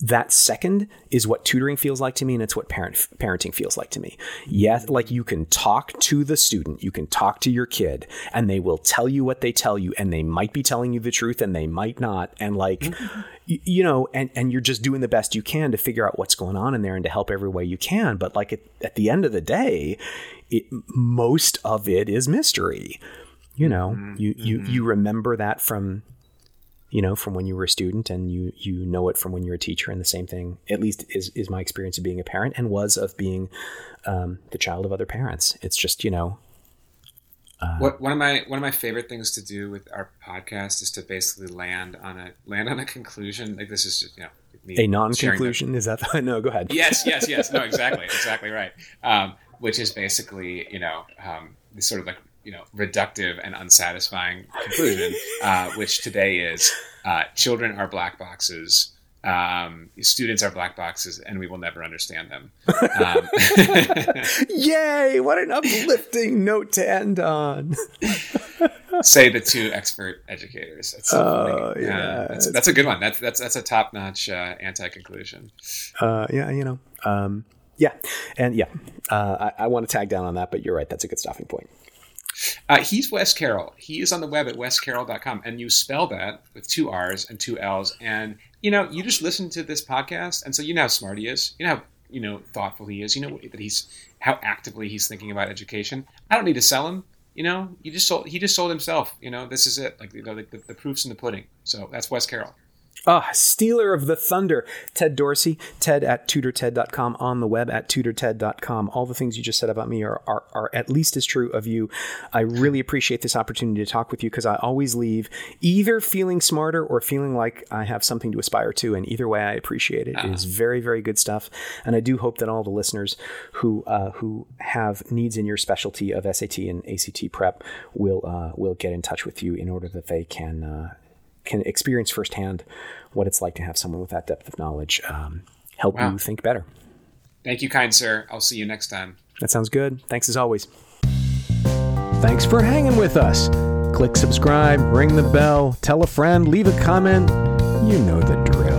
that second is what tutoring feels like to me and it's what parent parenting feels like to me yes like you can talk to the student you can talk to your kid and they will tell you what they tell you and they might be telling you the truth and they might not and like mm-hmm. you, you, know and and you're just doing the best you can to figure out what's going on in there and to help every way you can but like at, at the end of the day it, most of it is mystery you know mm-hmm. you you mm-hmm. you remember that from you know, from when you were a student and you you know it from when you're a teacher. And the same thing, at least, is is my experience of being a parent and was of being um, the child of other parents. It's just you know. Uh, what, one of my one of my favorite things to do with our podcast is to basically land on a land on a conclusion. Like this is just you know a non-conclusion. Is that the, no? Go ahead. Yes, yes, yes. No, exactly, exactly right. Um, which is basically you know um, this sort of like you know reductive and unsatisfying conclusion, uh, which today is uh, children are black boxes. Um, students are black boxes, and we will never understand them. Um, Yay! What an uplifting note to end on. say the two expert educators. That's oh, yeah, uh, that's, that's, a good one. That's that's that's a top notch uh, anti conclusion. Uh, yeah, you know, um, yeah, and yeah, uh, I, I want to tag down on that, but you're right. That's a good stopping point. Uh, he's Wes Carroll. He is on the web at wescarroll.com, and you spell that with two R's and two L's. And you know, you just listen to this podcast, and so you know how smart he is. You know how you know thoughtful he is. You know that he's how actively he's thinking about education. I don't need to sell him. You know, he just sold. He just sold himself. You know, this is it. Like you know, the, the, the proof's in the pudding. So that's Wes Carroll. Ah, Stealer of the Thunder, Ted Dorsey, ted at tutorted.com, on the web at tutorted.com. All the things you just said about me are, are, are at least as true of you. I really appreciate this opportunity to talk with you because I always leave either feeling smarter or feeling like I have something to aspire to. And either way, I appreciate it. Uh-huh. It is very, very good stuff. And I do hope that all the listeners who, uh, who have needs in your specialty of SAT and ACT prep will, uh, will get in touch with you in order that they can, uh, can experience firsthand what it's like to have someone with that depth of knowledge um, help wow. you think better. Thank you, kind sir. I'll see you next time. That sounds good. Thanks as always. Thanks for hanging with us. Click subscribe, ring the bell, tell a friend, leave a comment. You know the drill.